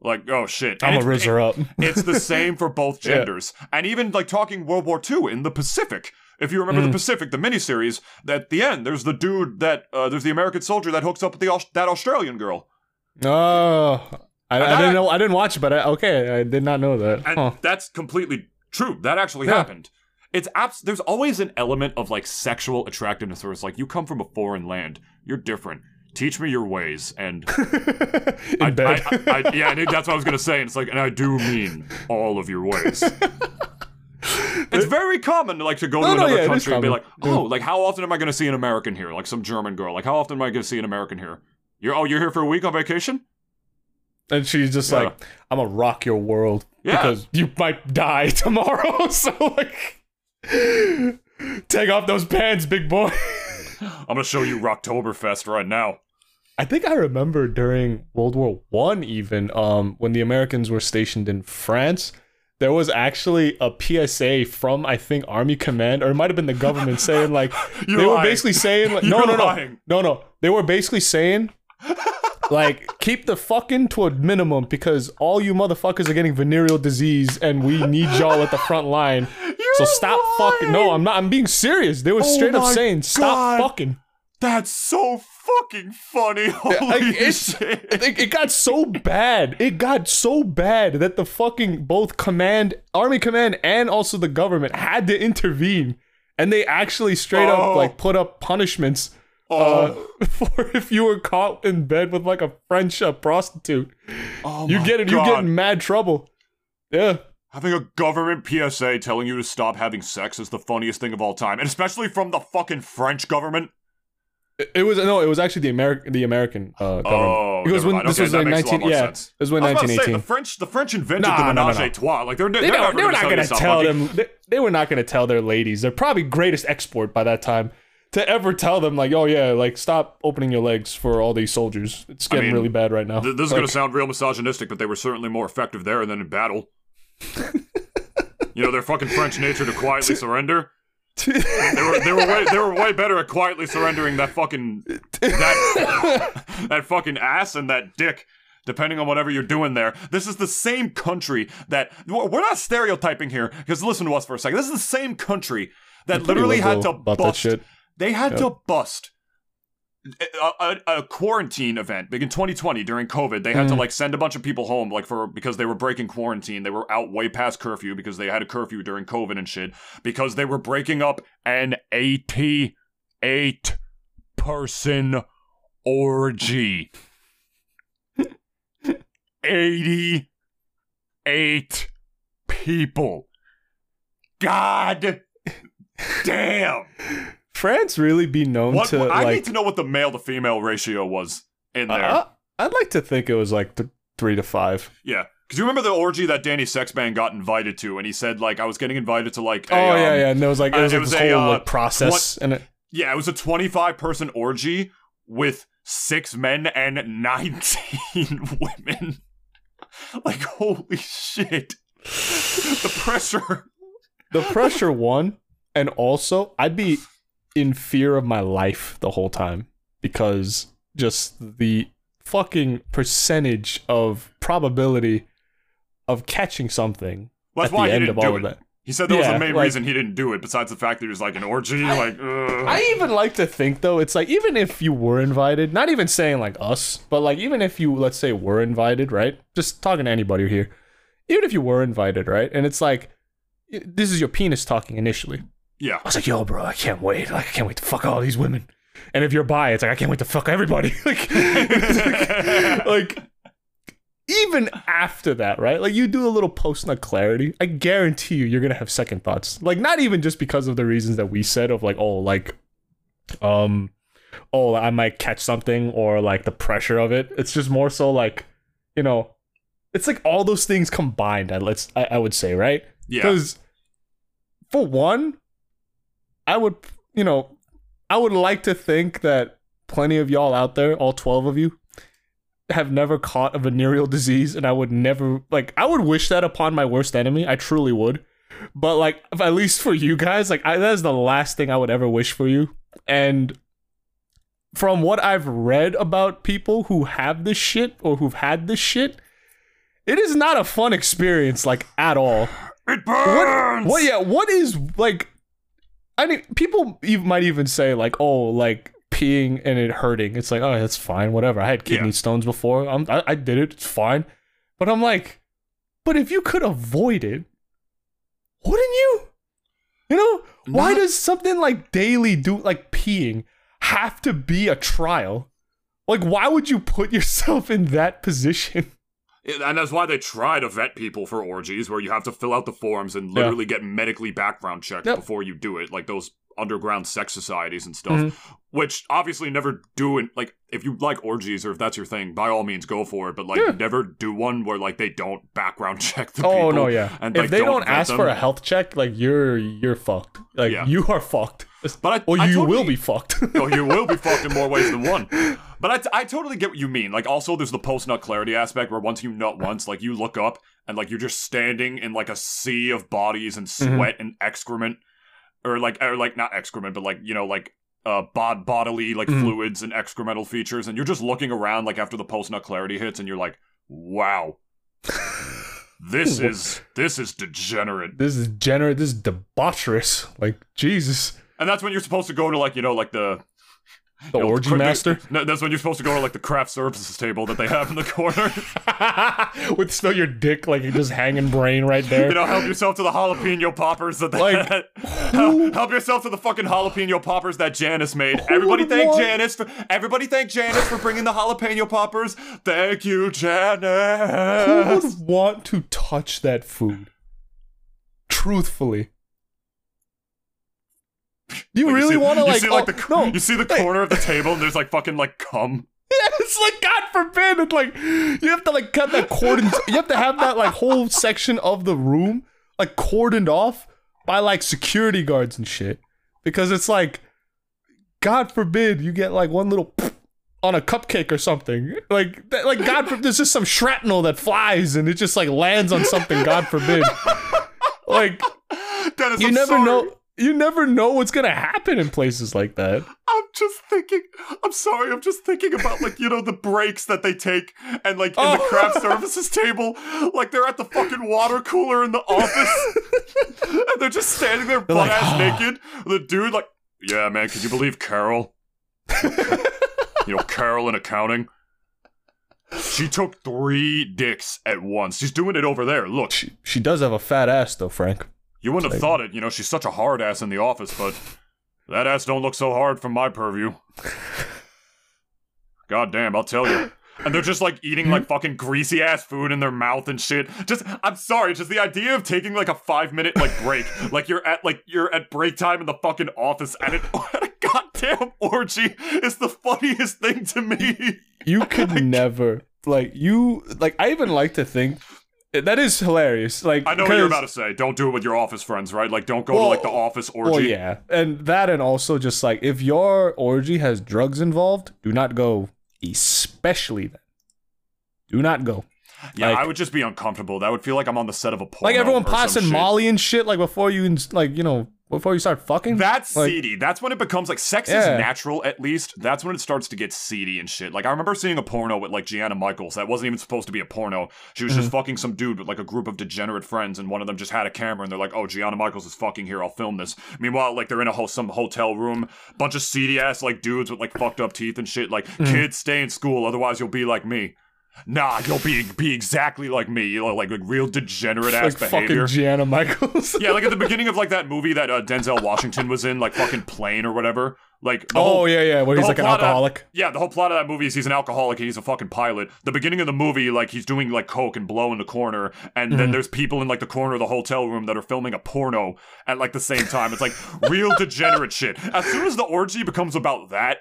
like oh shit. And I'm a gonna rizz her up. it's the *laughs* same for both Yeah. genders. And even like talking World War II in the Pacific. If you remember Mm. the Pacific, the miniseries, at the end, there's the dude that uh, there's the American soldier that hooks up with the Aus- that Australian girl, Oh, I, I didn't know. I didn't watch it, but I, okay, I did not know that. and Huh. that's completely true. That actually Yeah. happened. It's abs- There's always an element of like sexual attractiveness, where it's like you come from a foreign land, you're different. Teach me your ways, and *laughs* I, yeah, that's what I was gonna say. And it's like, and I do mean all of your ways. *laughs* It's very common, like, to go to No, no, another yeah, country and be like, "Oh, like, how often am I going to see an American here? Like, some German girl. Like, how often am I going to see an American here? You're oh, you're here for a week on vacation? And she's just Yeah. like, I'm gonna rock your world Yeah. because you might die *laughs* tomorrow. *laughs* so like, take off those pants, big boy. I'm going to show you Rocktoberfest right now." I think I remember during World War One, even um, when the Americans were stationed in France, there was actually a PSA from I think Army Command, or it might have been the government saying like *laughs* they were basically saying like, *laughs* no, no, no, lying. no, no. They were basically saying like keep the fucking to a minimum because all you motherfuckers are getting venereal disease and we need y'all at the front line. so You're stop fucking. No. I'm not. I'm being serious. They were oh straight up saying stop God. fucking. That's so fucking funny. Holy Like, it's, shit. it, it got so bad. It got so bad that the fucking both command, army command, and also the government had to intervene, and they actually straight Oh. up like put up punishments Oh, uh, *laughs* for if you were caught in bed with like a French uh, prostitute. oh You get it. You get in mad trouble. Yeah. Having a government PSA telling you to stop having sex is the funniest thing of all time, and especially from the fucking French government. It, it was no, it was actually the American the American uh, government. Oh, Because when mind. this Okay, was like makes a lot 19 yeah, sense. it was I about 1918. the French, the French invented Nah, the no, no, no. a trois. Like they're, they they're, they were gonna not going to tell them. They, they were not going to tell their ladies. They're probably greatest export by that time to ever tell them like, oh yeah, like stop opening your legs for all these soldiers. It's getting mean, really bad right now. Th- This is Like, going to sound real misogynistic, but they were certainly more effective there than in battle. *laughs* you know, their fucking French nature to quietly *laughs* surrender. They were they were way they were way better at quietly surrendering that fucking that *laughs* that fucking ass and that dick. Depending on whatever you're doing there, this is the same country that we're not stereotyping here. Because listen to us for a second. This is the same country that literally had to bust. shit. They had to bust a, a, quarantine event big in 2020 during COVID. They had to Mm. like send a bunch of people home, like for because they were breaking quarantine. They were out way past curfew because they had a curfew during COVID and shit. Because they were breaking up an 88 person orgy. *laughs* 88 people. God damn. *laughs* France really be known What, to what- I like. need to know what the male to female ratio was in there. uh, I'd like to think it was like th- three to five. Yeah. Because you remember the orgy that Danny Sexbang got invited to, and he said, like, I was getting invited to, like, a, oh yeah, um, yeah. And it was like it uh, was, it was this a, whole uh, like process, and it, Yeah, it was a 25 person orgy with six men and 19 *laughs* women. *laughs* Like, holy shit. the pressure. the pressure one, and also I'd be in fear of my life the whole time because just the fucking percentage of probability of catching something Well, that's at why the he end of all it. of that. He said that was the main like- reason he didn't do it, besides the fact that he was like an orgy. like, ugh. I even like to think though, it's like even if you were invited, not even saying like us, but like even if you let's say were invited, right? Just talking to anybody here. Even if you were invited, right? And it's like this is your penis talking initially. Yeah. I was like, yo, bro, I can't wait. Like, I can't wait to fuck all these women. And if you're bi, it's like, I can't wait to fuck everybody. *laughs* like, like, *laughs* like, even after that, right? Like, you do a little post nut clarity. I guarantee you, you're gonna have second thoughts. Like, not even just because of the reasons that we said of like, oh, like, um, oh, I might catch something or like the pressure of it. It's just more so like, you know, it's like all those things combined. I let's, I, I would say, right? Yeah. Because for one, I would, you know, I would like to think that plenty of y'all out there, all 12 of you, have never caught a venereal disease. And I would never, like, I would wish that upon my worst enemy. I truly would. But, like, at least for you guys, like, I, that is the last thing I would ever wish for you. And from what I've read about people who have this shit or who've had this shit, it is not a fun experience, like, at all. It burns! What? Yeah. What is like? I mean, people ev- might even say like, "Oh, like peeing and it hurting." It's like, "Oh, that's fine. Whatever." I had kidney Yeah. stones before. I'm, I, I did it. It's fine. But I'm like, but if you could avoid it, wouldn't you? You know, why does something like daily do like peeing have to be a trial? Like, why would you put yourself in that position? And that's why they try to vet people for orgies, where you have to fill out the forms and Yeah. literally get medically background checked Yep. before you do it, like those underground sex societies and stuff. Mm-hmm. Which obviously never do it. Like, if you like orgies or if that's your thing, by all means go for it. But like, Yeah. never do one where like they don't background *laughs* check the Oh no, yeah. And if like, they don't, vet ask them. for a health check, like you're you're fucked. Like Yeah. you are fucked. But I, Or I you totally- will be fucked. *laughs* no, you will be fucked in more ways than one. *laughs* But I, t- I totally get what you mean. Like, also, there's the post nut clarity aspect where once you nut once, like, you look up and, like, you're just standing in, like, a sea of bodies and Mm-hmm. sweat and excrement. Or, like, or, like, not excrement, but, like, you know, like, uh, bod- bodily, like, Mhm. fluids and excremental features. And you're just looking around, like, after the post nut clarity hits, and you're like, wow. *laughs* This is this is degenerate, this is degenerate. This is debaucherous. Like Jesus, and that's when you're supposed to go to like you know like the the you know, orgy cra- master *laughs* No, that's when you're supposed to go to like the craft services table that they have in the corner. *laughs* with still your dick like just hanging brain right there. You know, help yourself to the jalapeno poppers that they Like, help, help yourself to the fuking jalapeno poppers that Janice made. everybody thank want- Janice for everybody thank Janice for bringing the jalapeno poppers. Thank you, Janice. Who would want to touch that food? truthfully. Do you Like, really see- want to like, see, like oh, the no? you see the like- corner of the table and there's like fucking like cum. *laughs* Yeah, it's like God forbid. It's like you have to like cut that cordon. you have to have that like whole *laughs* section of the room like cordoned off by like security guards and shit because it's like God forbid you get like one little *laughs* on a cupcake or something. Like that, like God forbid there's just some shrapnel that flies and it just like lands on something. God forbid. Like Dennis, you I'm never sorry. know. You never know what's gonna happen in places like that. I'm just thinking. I'm sorry. I'm just thinking about like you know the breaks that they take and like in the Oh. craft services table, like they're at the fucking water cooler in the office, *laughs* and they're just standing there butt like, ass "Ah." naked. The dude like, yeah, man, could you believe Carol? *laughs* you know, Carol in accounting. She took three dicks at once. She's doing it over there. Look, She, she does have a fat ass though, Frank. You wouldn't have thought it. You know, she's such a hard ass in the office, but that ass don't look so hard from my purview. *laughs* God damn, I'll tell you. And they're just like eating like *laughs* fucking greasy ass food in their mouth and shit. Just, I'm sorry, just the idea of taking like a five minute like break, *laughs* like you're at like you're at break time in the fucking office at, an, at a goddamn orgy is the funniest thing to me. You could never like you like. I even like to think that is hilarious. Like I know what you're about to say. Don't do it with your office friends, right? Like, don't go to like the office orgy. Well, yeah, and that, and also just like if your orgy has drugs involved, do not go. Especially then, do not go. Yeah, Like- I would just be uncomfortable. That would feel like I'm on the set of a porno. Like everyone passing. Molly and shit. Like before you like you know before you start fucking. That's Like- seedy. That's when it becomes like sex is natural at least. That's when it starts to get seedy and shit. Like I remember seeing a porno with like Gianna Michaels that wasn't even supposed to be a porno. She was Mm-hmm. just fucking some dude with like a group of degenerate friends, and one of them just had a camera, and they're like, "Oh, Gianna Michaels is fucking here. I'll film this." Meanwhile, like they're in a ho- some hotel room, bunch of seedy ass like dudes with like fucked up teeth and shit. Like Mm-hmm. kids, stay in school, otherwise you'll be like me. Nah, you'll be be exactly like me. You know, like, like real degenerate ass like behavior. fucking Gianna Michaels. Yeah, like at the *laughs* beginning of like that movie that uh, Denzel Washington was in, like fucking Plane or whatever. Like oh whole, yeah, yeah. Where he's like an of that- alcoholic. yeah, the whole plot of that movie is he's an alcoholic and he's a fucking pilot. The beginning of the movie, like he's doing like coke and blow in the corner, and Mm-hmm. then there's people in like the corner of the hotel room that are filming a porno at like the same time. It's like real *laughs* degenerate shit. As soon as the orgy becomes about that,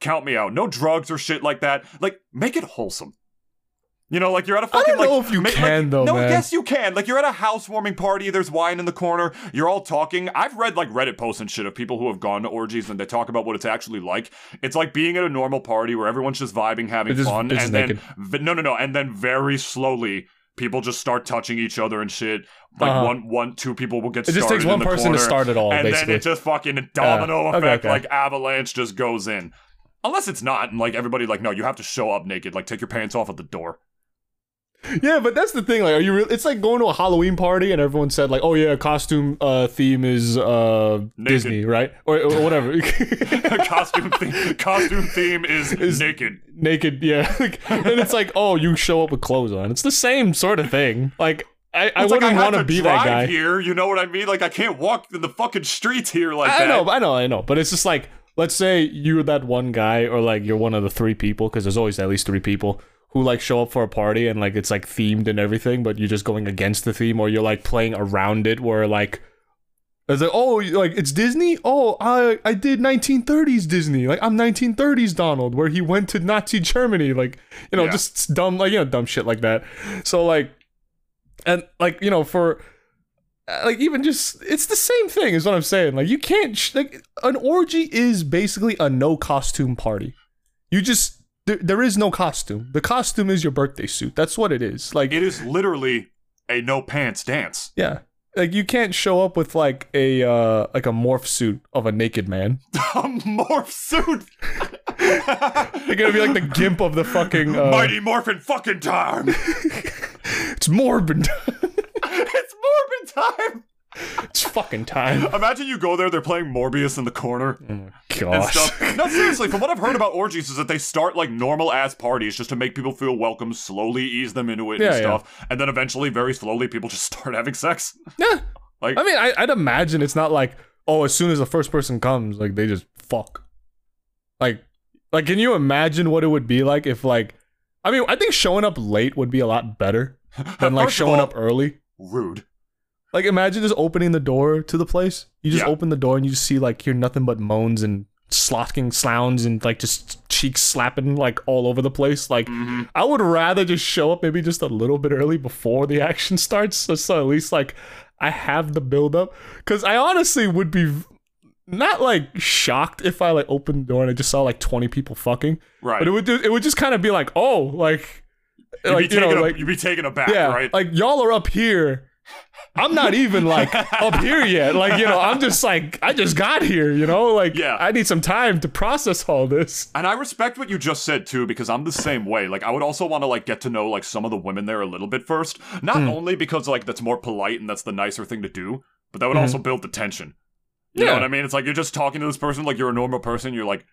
count me out. No drugs or shit like that. Like make it wholesome. You know, like you're at a fucking I don't know like if you ma- can, like- though, No, man. yes you can. Like you're at a housewarming party. There's wine in the corner. You're all talking. I've read like Reddit posts and shit of people who have gone to orgies and they talk about what it's actually like. It's like being at a normal party where everyone's just vibing, having just- fun, and then naked. v- no, no, no, and then very slowly. People just start touching each other and shit. Like Uh-huh. one, one, two people will get. It just takes one person to start it all, and basically. then it just fucking domino okay, effect, okay. like avalanche, just goes in. Unless it's not, and like everybody, like no, you have to show up naked. Like take your pants off at the door. Yeah, but that's the thing. Like, are you? Re- it's like going to a Halloween party and everyone said like, "Oh yeah, costume uh, theme is uh, Disney, right?" Or, or whatever. *laughs* *laughs* costume theme, costume theme is, Is- naked. Naked, yeah. *laughs* And it's like, oh, you show up with clothes on. It's the same sort of thing. Like, I, I wouldn't have want to be that guy. here. You know what I mean? Like I can't walk in the fucking streets here like I that. know, I know, I know. But it's just like, let's say you're that one guy, or like you're one of the three people, because there's always at least three people who like show up for a party and like it's like themed and everything, but you're just going against the theme, or you're like playing around it, where like. It's like, oh, like it's Disney. Oh, I I did 1930s Disney. Like I'm 1930s Donald, where he went to Nazi Germany. Like you know, Yeah. just dumb, like you know, dumb shit like that. So like, and like you know, for uh, like even just it's the same thing is what I'm saying. Like you can't sh- like an orgy is basically a no costume party. You just there, there is no costume. The costume is your birthday suit. That's what it is. Like It is literally a no pants dance. yeah. Like you can't show up with like a uh like a morph suit of a naked man. *laughs* a morph suit. *laughs* You're gonna be like the gimp of the fucking uh, Mighty Morphin fucking time. It's *laughs* morbid. it's Morbin time. It's fucking time. Imagine you go there, they're playing Morbius in the corner oh and Gosh. No, seriously, from what I've heard about orgies is that they start like normal ass parties just to make people feel welcome, slowly ease them into it Yeah, and yeah. stuff, and then eventually, very slowly, people just *laughs* start having sex. Yeah. Like- I mean, I, I'd imagine it's not like, oh, as soon as the first person comes, like they just fuck. Like, like, can you imagine what it would be like if, like, I mean, I think showing up late would be a lot better *laughs* than like showing all, up early. Rude. Like imagine just opening the door to the place. You just Yeah. open the door and you just see like hear nothing but moans and slocking sounds and like just cheeks slapping like all over the place. Like Mm-hmm. I would rather just show up maybe just a little bit early before the *laughs* action starts, just so at least like I have the build up. Cause I honestly would be not like shocked if I like opened the door and I just saw like 20 people fucking. Right. But it would do, it would just kind of be like, oh, like you'd, like be you know, taken like you'd be taken aback, yeah, right? like y'all are up here. I'm not even like up here yet. Like, you know, I'm just like I just got here, you know? Like Yeah. I need some time to process all this. And I respect what you just said too, because I'm the same way. Like, I would also want to like get to know like some of the women there a little bit first, not Hmm. only because like that's more polite and that's the nicer thing to do, but that would also build the tension. You know. Yeah. what I mean? It's like you're just talking to this person like you're a normal person. You're like,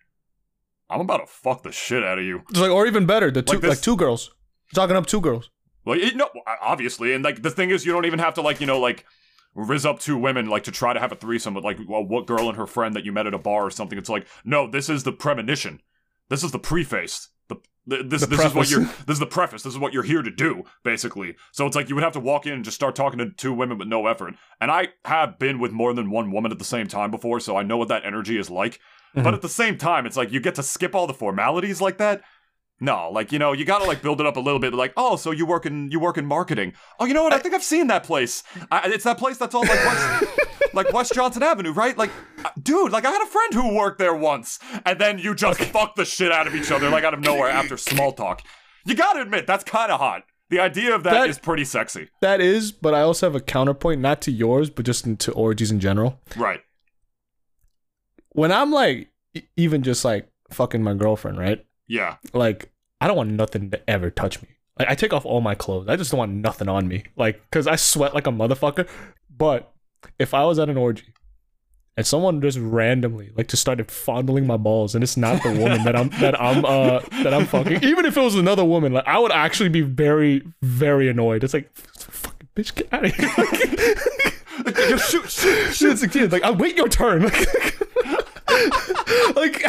I'm about to fuck the shit out of you. It's like or even better, the two Like like, two girls. Talking up two girls. Well, it, no, obviously, and like the thing is, you don't even have to like you know like riz up two women like to try to have a threesome with like well, what girl and her friend that you met at a bar or something. It's like no, this is the premonition. This is the preface. The, the this The this is what you're this is the preface. This is what you're here to do basically. So it's like you would have to walk in and just start talking to two women with no effort. And I have been with more than one woman at the same time before, so I know what that energy is like. But Mhm. at the same time, it's like you get to skip all the formalities like that. No, like you know, you gotta like build it up a little bit. Like, oh, so you work in you work in marketing. Oh, you know what? I think I've seen that place. I, it's that place that's all like West, *laughs* like West Johnson Avenue, right? Like, uh, dude, like I had a friend who worked there once, and then you just fuck the shit out of each other like out of nowhere after *laughs* small talk. You gotta admit that's kind of hot. The idea of that is pretty sexy, That is, but I also have a counterpoint, not to yours, but just to orgies in general. right? When I'm like even just like fucking my girlfriend, right? Yeah, like I don't want nothing to ever touch me. Like I take off all my clothes. I just don't want nothing on me. Like cuz I sweat like a motherfucker. But if I was at an orgy and someone just randomly like just started fondling my balls and it's not the woman that I'm that I'm uh that I'm fucking even if it was another woman like I would actually be very very annoyed. It's like fucking bitch get out of here. *laughs* *laughs* You shoot, shoot, Shit, it's kid. Like, I wait your turn. Like, *laughs* like,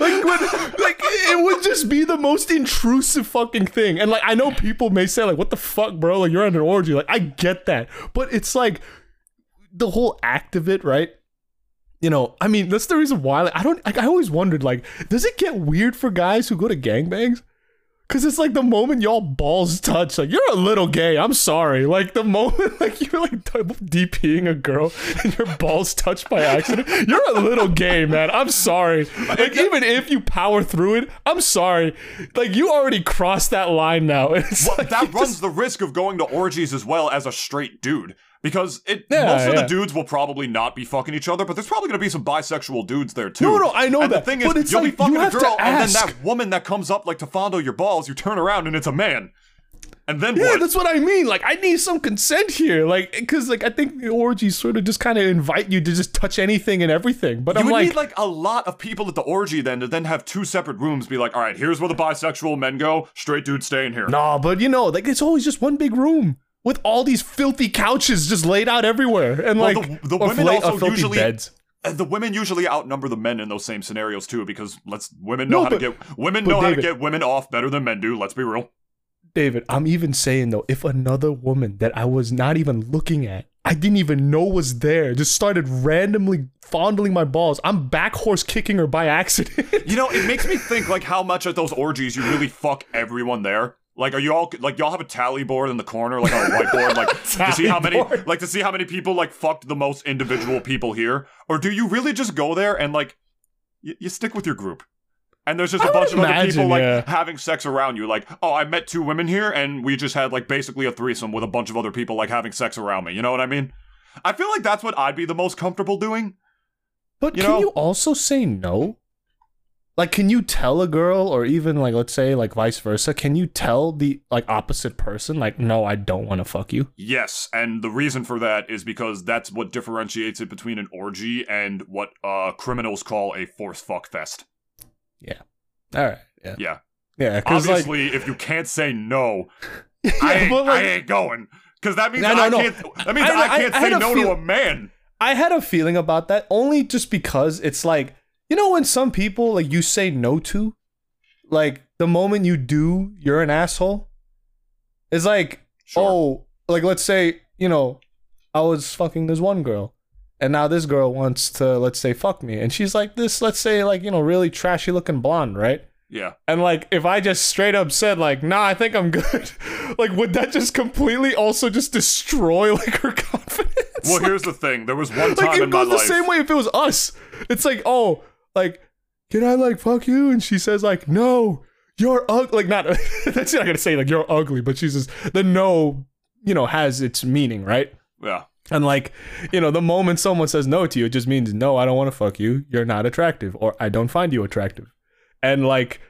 like, when, like, it would just be the most intrusive fucking thing. And like, I know people may say, like, what the fuck, bro? Like, you're an orgy. Like, I get that, but it's like the whole act of it, right? You know, I mean, that's the reason why. Like, I don't. Like, I always wondered, like, does it get weird for guys who go to gangbangs? Cause it's like the moment y'all balls touch, like you're a little gay. I'm sorry. Like the moment, *laughs* like you're like DPing a girl *laughs* and your balls touched by accident, you're a little gay, man. I'm sorry. Like even if you power through it, I'm sorry. Like you already crossed that line now. *laughs* It's Well, like that runs just- the risk of going to orgies as well as a straight dude. Because it Yeah, most of yeah. the dudes will probably not be fucking each other, but there's probably gonna be some bisexual dudes there too. No, no, I know and that, The thing but is, it's you'll be fucking a girl, and then that woman that comes up like to fondle your balls, you turn around and it's a man. And then Yeah, what? that's what I mean. Like, I need some consent here. Like, because like I think the orgies sort of just kind of invite you to just touch anything and everything. But you I'm would like, need like a lot of people at the orgy then to then have two separate rooms. Be like, all right, here's where the bisexual men go. Straight dudes stay in here. Nah, but you know, like it's always just one big room with all these filthy couches just laid out everywhere, and Well, like the- the women fla- also filthy usually- beds. Uh, the women usually outnumber the men in those same scenarios too, because let's women know No, how but- to get women know how to get women off better than men do. Let's be real. David, I'm even saying though, if another woman that I was not even looking at, I didn't even know was there, just started randomly fondling my balls, I'm back horse kicking her by accident. You know, it makes me *laughs* think like how much at those orgies you really fuck everyone there. Like, are you all like y'all have a tally board in the corner, like on a whiteboard, like *laughs* to see how many, board. like to see how many people like fucked the most individual people here, or do you really just go there and like y- you stick with your group? And there's just a I would bunch of other people like yeah. having sex around you. Like, oh, I met two women here, and we just had like basically a threesome with a bunch of other people like having sex around me. You know what I mean? I feel like that's what I'd be the most comfortable doing. But You can know? you also say no? Like, can you tell a girl, or even like, let's say, like vice versa, can you tell the like opposite person, like, no, I don't want to fuck you? Yes, and the reason for that is because that's what differentiates it between an orgy and what uh criminals call a force fuck fest. Yeah all right, yeah, Yeah. yeah, because like, Obviously, if you can't say no, *laughs* yeah, I, ain't, like, I ain't going. Because that means No, that no, I no. can't. That means I- I, I- can't say no to a man. I had a feeling about that only just because it's like you know when some people like you say no to, like the moment you do, you're an asshole. It's like Sure. oh, like let's say you know, I was fucking this one girl, and now this girl wants to let's say fuck me, and she's like this, let's say like you know, really trashy looking blonde, right? Yeah. And like, if I just straight up said like, "Nah, I think I'm good," *laughs* like, would that just completely also just destroy *laughs* like her confidence? Well, here's the thing. There was one like time it in my goes the life. same way if it was us. It's like, oh, like, can I like fuck you? And she says like, no, you're ugly. Like, not *laughs* that's not gonna say like you're ugly, but she says the no, you know, has its meaning, right? Yeah. And like, you know, the moment someone says no to you, it just means no, I don't want to fuck you. You're not attractive, or I don't find you attractive. And like,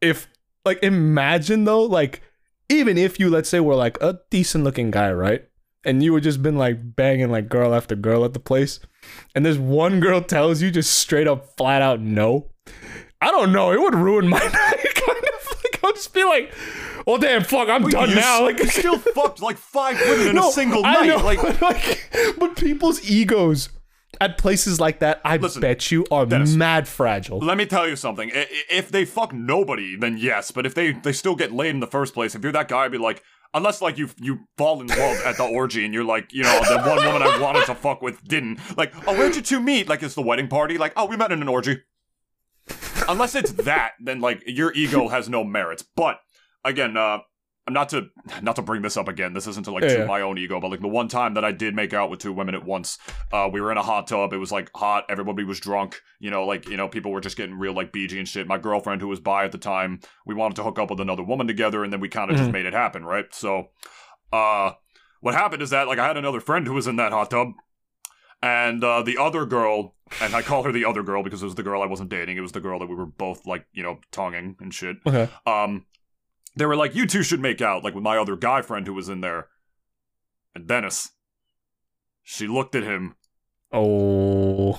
if like imagine though, like, even if you let's say were like a decent looking guy, right? And you were just been like banging like girl after girl at the place, and this one girl tells you just straight up flat out no. I don't know. It would ruin my *laughs* night. kind of like I'll just be like, well, damn, fuck, I'm done now. Like, you still *laughs* fucked like five women in a single I night. know, Like, but, *laughs* like, but people's egos at places like that, I Listen, bet you, are Dennis. mad fragile. let me tell you something. If they fuck nobody, then yes. But if they they still get laid in the first place, if you're that guy, I'd be like, unless like you you fall in love at the orgy and you're like, you know, the one woman I wanted to fuck with didn't. Like, oh, where'd you two meet? Like, it's the wedding party. Like, oh, we met in an orgy. Unless it's that, then like your ego has no merits. But again, uh, not to *laughs* not to bring this up again. This isn't to like Yeah, yeah. my own ego, but like the one time that I did make out with two women at once, uh, we were in a hot tub. It was like hot. Everybody was drunk. You know, like you know, people were just getting real like BG and shit. My girlfriend, who was bi at the time, we wanted to hook up with another woman together, and then we kind of just Mhm. made it happen, right? So, uh, what happened is that like I had another friend who was in that hot tub, and uh, the other girl, and I call her the other girl because it was the girl I wasn't dating. It was the girl that we were both like you know tonguing and shit Okay. um they were like you two should make out like with my other guy friend who was in there and dennis she looked at him Oh.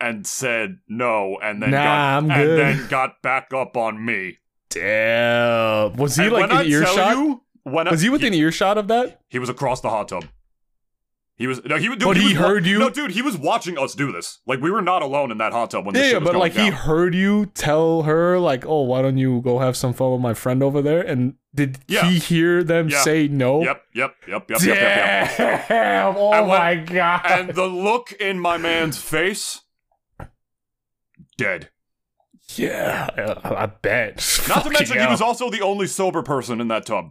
and said no and then Nah, got I'm and then got back up on me Damn. Was he And like when in I earshot? you when was I, he within earshot of that? he was across the hot tub he was no he, would. dude, But he, he was wa- heard you? no dude he was watching us do this like we were not alone in that hot tub when this Yeah, yeah, was but like he heard you tell her like, "Oh, why don't you go have some fun with my friend over there?" And did Yeah. he hear them Yeah. say no? yep yep yep yep yep yep, yep. Oh And when- my god! and the look in my man's face dead yeah, I bet. Not to mention, he was also the only sober person in that tub.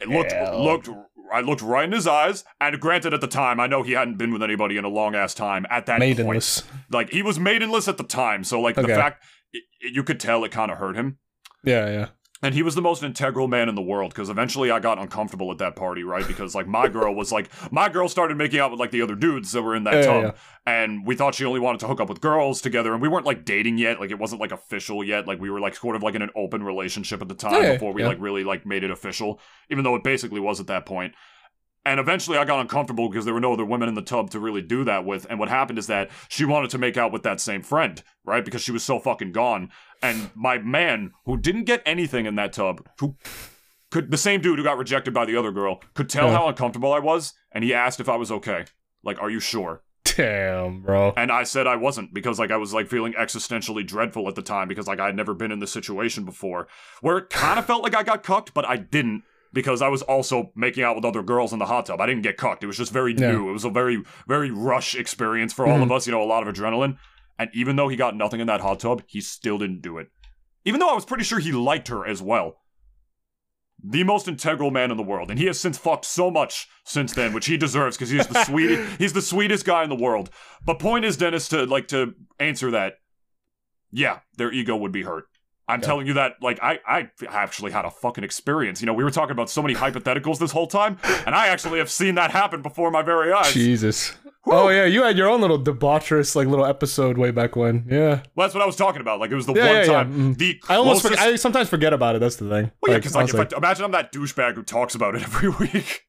It looked Hell. looked. I looked right in his eyes, and granted, at the time, I know he hadn't been with anybody in a long ass time. At that point, maidenless. like he was maidenless at the time, so like Okay. the fact it, it- you could tell it kind of hurt him. Yeah, yeah. And he was the most integral man in the world because eventually I got uncomfortable at that party, right? Because like my girl was like my girl started making out with like the other dudes that were in that Yeah, tub, yeah, and we thought she only wanted to hook up with girls together, and we weren't like dating yet, like it wasn't like official yet, like we were like sort of like in an open relationship at the time Yeah, before we yeah. like really like made it official, even though it basically was at that point. And eventually I got uncomfortable because there were no other women in the tub to really do that with. And what happened is that she wanted to make out with that same friend, right? Because she was so fucking gone. And my man, who didn't get anything in that tub, who could, the same dude who got rejected by the other girl, could tell Yeah. how uncomfortable I was. And he asked if I was okay. Like, are you sure? Damn, bro. And I said I wasn't because like I was like feeling existentially dreadful at the time because like I had never been in this situation before where it kind of felt like I got cucked, but I didn't because I was also making out with other girls in the hot tub. I didn't get cucked. It was just very new. It was a very very rush experience for all of mm-hmm. us. You know, a lot of adrenaline. And even though he got nothing in that hot tub, he still didn't do it. Even though I was pretty sure he liked her as well. The most integral man in the world, and he has since fucked so much since then, which he deserves because he's the *laughs* sweetest. he's the sweetest guy in the world. But point is, Dennis, to like to answer that, yeah, their ego would be hurt. I'm Yeah. telling you that, like, I, I actually had a fucking experience. You know, we were talking about so many hypotheticals this whole time, and I actually have seen that happen before my very eyes. Jesus. Oh yeah, you had your own little debaucherous like little episode way back when. Yeah. Well, that's what I was talking about. Like, it was the Yeah, one yeah, yeah. time. Mm. The I almost closest- forget, I sometimes forget about it. That's the thing. Well, yeah, because like. I, imagine I'm that douchebag who talks about it *laughs* every week.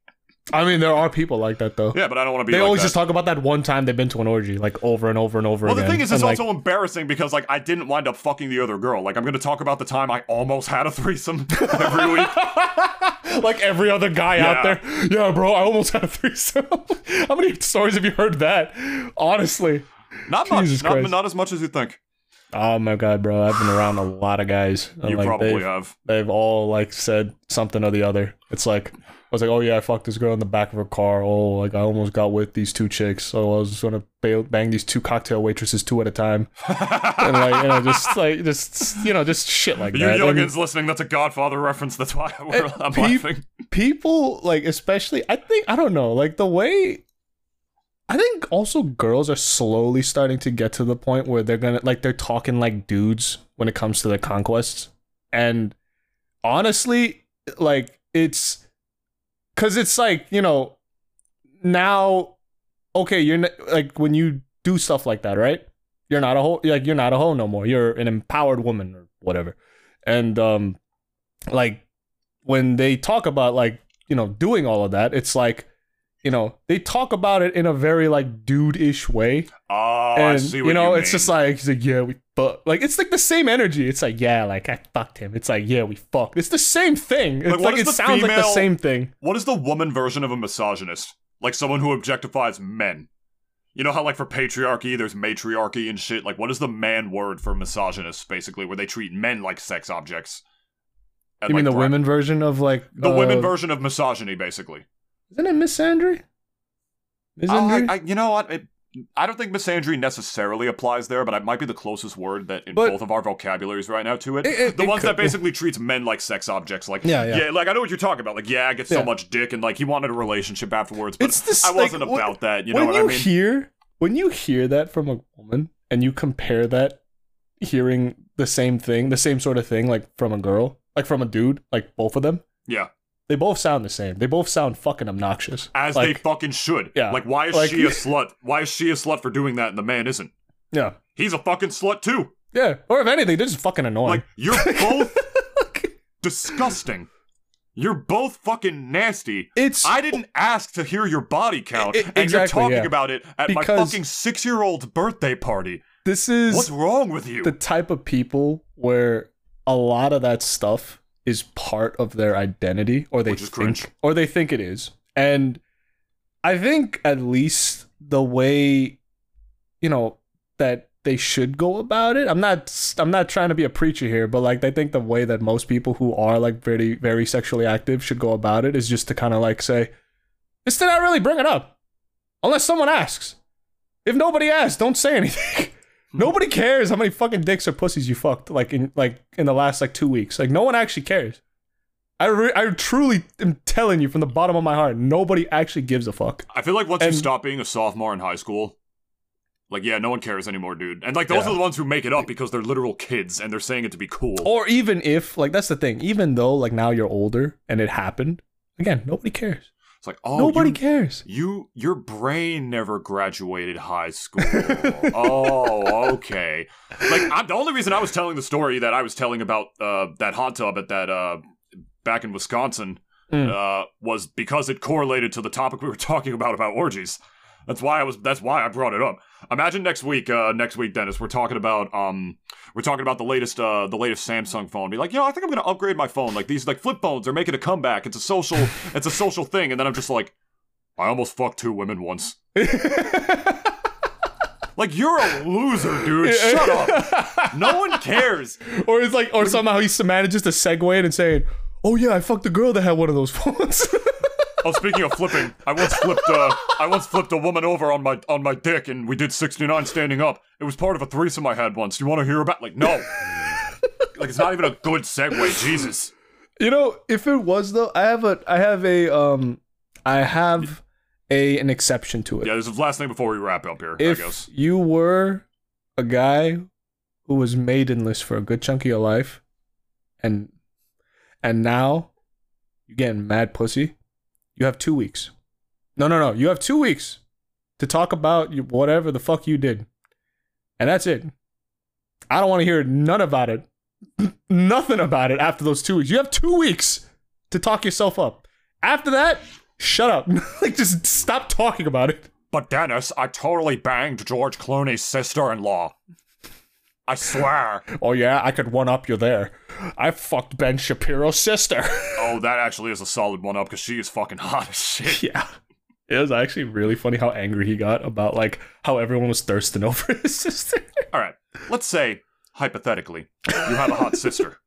I mean, there are people like that though. yeah, but I don't want to be. they like always that. just talk about that one time they've been to an orgy, like over and over and over Well, again. the thing is, it's And, like, also embarrassing because like I didn't wind up fucking the other girl. Like I'm gonna talk about the time I almost had a threesome *laughs* every week. *laughs* like every other guy out there. Yeah, bro, I almost had a threesome. *laughs* How many stories have you heard that? Honestly. Not much. Not, not as much as you think. Oh my god, bro! I've been around a lot of guys. and, You like, probably they've, have. they've all like said something or the other. It's like I was like, oh yeah, I fucked this girl in the back of her car. Oh, like I almost got with these two chicks. So I was just gonna ba- bang these two cocktail waitresses two at a time, *laughs* and like you know, just like just you know, just shit like You that. And youngins listening, that's a Godfather reference. That's why I'm peop- laughing. people like, especially, I think I don't know, like the way. I think also girls are slowly starting to get to the point where they're gonna like they're talking like dudes when it comes to their conquests, and honestly, like it's because it's like you know now okay you're like when you do stuff like that right? You're not a hoe like you're not a hoe no more. You're an empowered woman or whatever. And um like when they talk about like you know doing all of that it's like you know they talk about it in a very like dude-ish way Oh, I and see what you know you it's just like he's like yeah we fuck like it's like the same energy it's like yeah like i fucked him it's like yeah we fucked it's the same thing it's Like, like, it the sounds like the female- same thing What is the woman version of a misogynist? Like someone who objectifies men. You know how like for patriarchy there's matriarchy and shit? Like what is the man word for misogynist basically where they treat men like sex objects? And, you mean like, the women version of like The uh, women version of misogyny basically. Isn't it misandry Uh, misandry I, I, you know what? It, I don't think misandry necessarily applies there, but it might be the closest word that in But- both of our vocabularies right now to it. It- it- the it ones could- that basically treats men like sex objects. Like, Yeah, yeah. like I know what you're talking about. Like, yeah, I get so Yeah. much dick, and like he wanted a relationship afterwards, but this- I wasn't what- about that. You know what you I mean? hear when you hear that from a woman and you compare that hearing the same thing the same sort of thing like from a girl like from a dude like both of them yeah, they both sound the same they both sound fucking obnoxious as they fucking should. Yeah. Like, why is Like- she a slut? Why is she a slut for doing that, and the man isn't? yeah He's a fucking slut too. yeah or if anything they're just fucking annoying Like, you're *laughs* both disgusting. You're both fucking nasty. it's I didn't ask to hear your body count, I- I- and you're talking yeah. about it at my fucking six-year-old's birthday party. this is What's wrong with you? the type of people where a lot of that stuff is part of their identity or they is cringe. think or they think it is. And i think at least the way you know that they should go about it i'm not i'm not trying to be a preacher here but like i think the way that most people who are like very very sexually active should go about it is just to kind of like say just to not really bring it up. Unless someone asks. If nobody asks don't say anything *laughs* *laughs* Nobody cares how many fucking dicks or pussies you fucked like in like in the last like two weeks. Like no one actually cares. I re- I truly am telling you from the bottom of my heart, nobody actually gives a fuck. I feel like once and- you stop being a sophomore in high school, like yeah, no one cares anymore, dude. And like those Yeah. are the ones who make it up because they're literal kids and they're saying it to be cool. Or even if like that's the thing, even though like now you're older and it happened, again, nobody cares. It's like oh, nobody you, cares. You your brain never graduated high school. *laughs* oh, okay. Like I'm, the only reason I was telling the story that I was telling about uh, that hot tub at that uh, back in Wisconsin Mm. uh, was because it correlated to the topic we were talking about about orgies. That's why I was. That's why I brought it up. Imagine next week. Uh, next week, Dennis, we're talking about um, we're talking about the latest uh, the latest Samsung phone. Be like, you know, I think I'm gonna upgrade my phone. Like these like flip phones are making a comeback. It's a social. *laughs* it's a social thing. And then I'm just like, I almost fucked two women once. *laughs* Like you're a loser, dude. Shut up. No *laughs* one cares. or it's like or somehow he manages to segue it and saying, "Oh yeah, I fucked the girl that had one of those phones." Oh, speaking of flipping, I once flipped. Uh, I once flipped a woman over on my on my dick, and we did 69 standing up. It was part of a threesome I had once. You want to hear about? Like, no. like, it's not even a good segue. Jesus. You know, if it was though, I have a I have a um I have a an exception to it. Yeah, there's a last thing before we wrap up here. I if guess. you were a guy who was maidenless for a good chunk of your life and and now you're getting mad pussy, you have two weeks. No, no, no. You have two weeks to talk about whatever the fuck you did. And that's it. I don't want to hear none about it. *clears throat* Nothing about it after those two weeks. You have two weeks to talk yourself up. After that, shut up. *laughs* like just stop talking about it. But Dennis, I totally banged George Clooney's sister-in-law. I swear. Oh yeah, I could one up you there. I fucked Ben Shapiro's sister. *laughs* Oh, that actually is a solid one up because she is fucking hot as shit. *laughs* yeah. It was actually really funny how angry he got about like how everyone was thirsting *laughs* over his sister. All right, let's say hypothetically, you have a hot sister.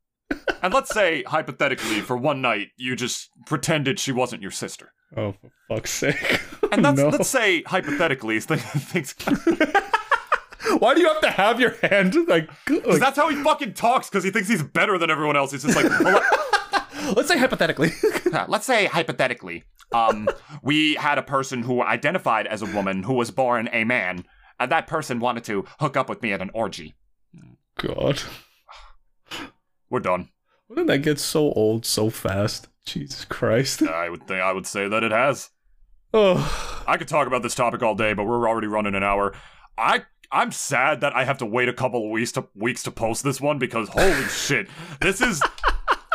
And let's say, hypothetically, for one night, you just pretended she wasn't your sister. Oh, for fuck's sake. And that's, no. let's say, hypothetically, th- things. Why do you have to have your hand like, like that's how he fucking talks because he thinks he's better than everyone else. He's just like, *laughs* let's say hypothetically. *laughs* Let's say hypothetically, um, we had a person who identified as a woman who was born a man, and that person wanted to hook up with me at an orgy. God. We're done. Did that get so old so fast? Jesus Christ. *laughs* I would think I would say that it has. Oh. I could talk about this topic all day, but we're already running an hour. I I'm sad that I have to wait a couple of weeks to weeks to post this one because holy *laughs* shit, this is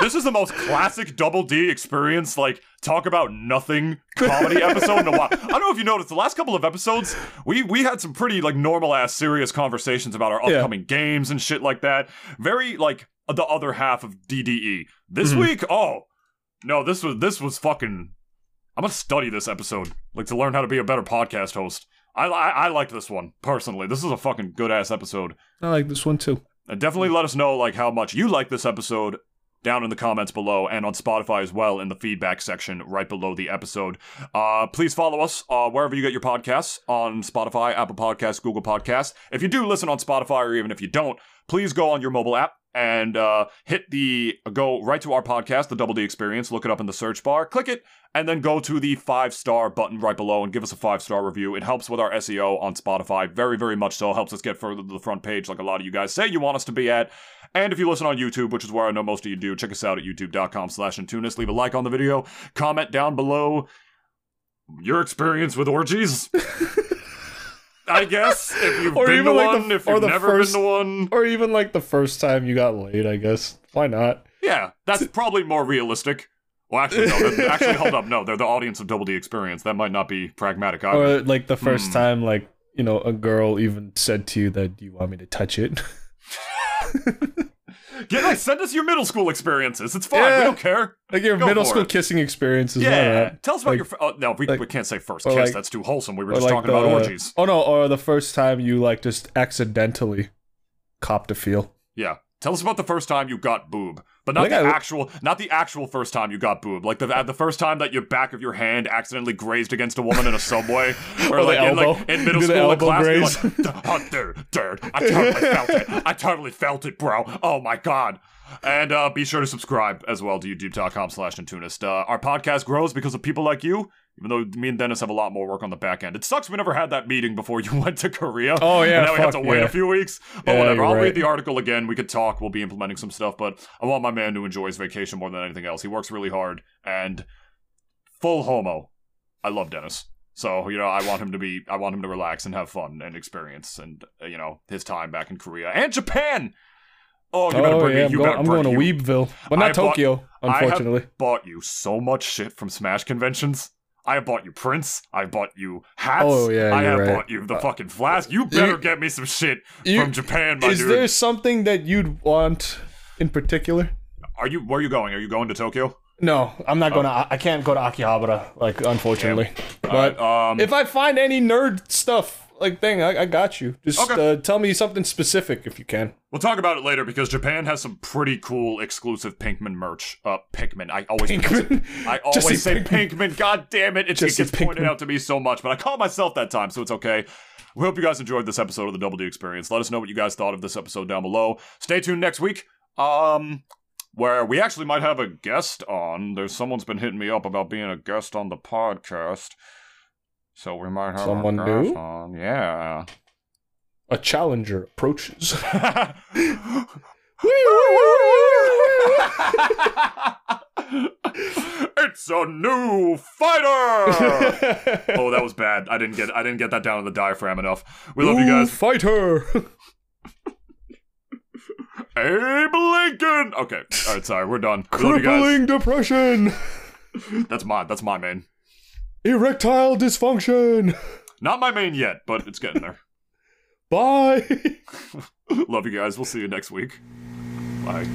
this is the most classic Double D experience. Like talk about nothing comedy episode in a while. I don't know if you noticed the last couple of episodes, we we had some pretty like normal ass serious conversations about our Yeah. upcoming games and shit like that. Very like the other half of DDE. This Mhm. week, oh no, this was this was fucking. I'm gonna study this episode, like to learn how to be a better podcast host. I I, I liked this one personally. This is a fucking good ass episode. I like this one too. And definitely let us know like how much you like this episode down in the comments below and on Spotify as well in the feedback section right below the episode. Uh, please follow us uh, wherever you get your podcasts on Spotify, Apple Podcasts, Google Podcasts. If you do listen on Spotify or even if you don't, please go on your mobile app and uh, hit the go right to our podcast, the Double D Experience. Look it up in the search bar, click it, and then go to the five star button right below and give us a five star review. It helps with our SEO on Spotify, very, very much so. Helps us get further to the front page, like a lot of you guys say you want us to be at. And if you listen on YouTube, which is where I know most of you do, check us out at youtube.com slash Nintoonist. Leave a like on the video, comment down below your experience with orgies. *laughs* I guess if you've Or been even to like the- one, if or you've the never first- been to one. Or even like the first time you got laid, I guess. Why not? Yeah, that's probably more realistic. Well, actually, no. *laughs* Actually, hold up. No, they're the audience of Double D Experience. That might not be pragmatic either. Or like the first Hmm. time like, you know, a girl even said to you that do you want me to touch it? *laughs* yeah, nice. Send us your middle school experiences. It's fine. We don't care. like your Go middle school it. kissing experiences. Yeah. Tell us about Like- your. Oh, no, we, like- we can't say first kiss. like- That's too wholesome. We were just talking about the- orgies. Oh no, or the first time you like just accidentally copped a feel. Yeah. Tell us about the first time you got boob, but not the I- actual, not the actual first time you got boob. Like the the first time that your back of your hand accidentally grazed against a woman in a subway, *laughs* or, Or like, in, like in middle school in class, you're like, oh, dude, dude, I totally felt it. I totally felt it, bro. Oh my god. And uh, be sure to subscribe as well to youtube.com slash Nintoonist. Uh, our podcast grows because of people like you, even though me and Dennis have a lot more work on the back end. It sucks we never had that meeting before *laughs* you went to Korea. Oh, yeah, And now we have to wait yeah. a few weeks. But Yeah, whatever. I'll right. read the article again. We could talk. We'll be implementing some stuff. But I want my man to enjoy his vacation more than anything else. He works really hard and full homo. I love Dennis. So, you know, I want him to be, I want him to relax and have fun and experience and, uh, you know, his time back in Korea and Japan. Oh, you better oh bring yeah, it. I'm, You going, better I'm bring going to you- Weebville, but I not bought- Tokyo, I have unfortunately. bought you so much shit from Smash conventions. I have bought you prints. I bought you hats. Oh, yeah, I have right. bought you the fucking flask. You better get me some shit you- from Japan, my Is dude. Is there something that you'd want in particular? Are you? Where are you going? Are you going to Tokyo? No, I'm not Oh. going to. I can't go to Akihabara, like unfortunately. But Alright, um, if I find any nerd stuff like thing, I, I got you. Just Okay. uh, tell me something specific if you can. we'll talk about it later because Japan has some pretty cool exclusive Pinkman merch. Uh, Pikmin. I always Pinkman. I *laughs* always say say Pinkman. God damn it! It, Just gets pointed out to me so much, but I call myself that time, so it's okay. We hope you guys enjoyed this episode of the Double D Experience. Let us know what you guys thought of this episode down below. Stay tuned next week. Um, where we actually might have a guest on. There's someone's been hitting me up about being a guest on the podcast. So we might have Someone new? on. Yeah. A challenger approaches. *laughs* it's a new fighter. *laughs* oh, that was bad. I didn't get I didn't get that down in the diaphragm enough. We love you guys. Fighter. Abe Lincoln. Okay. All right. Sorry. We're done. We love you guys. Crippling depression. That's my that's my main. Erectile dysfunction. *laughs* Not my main yet, but it's getting there. Bye. *laughs* love you guys. We'll see you next week. Bye.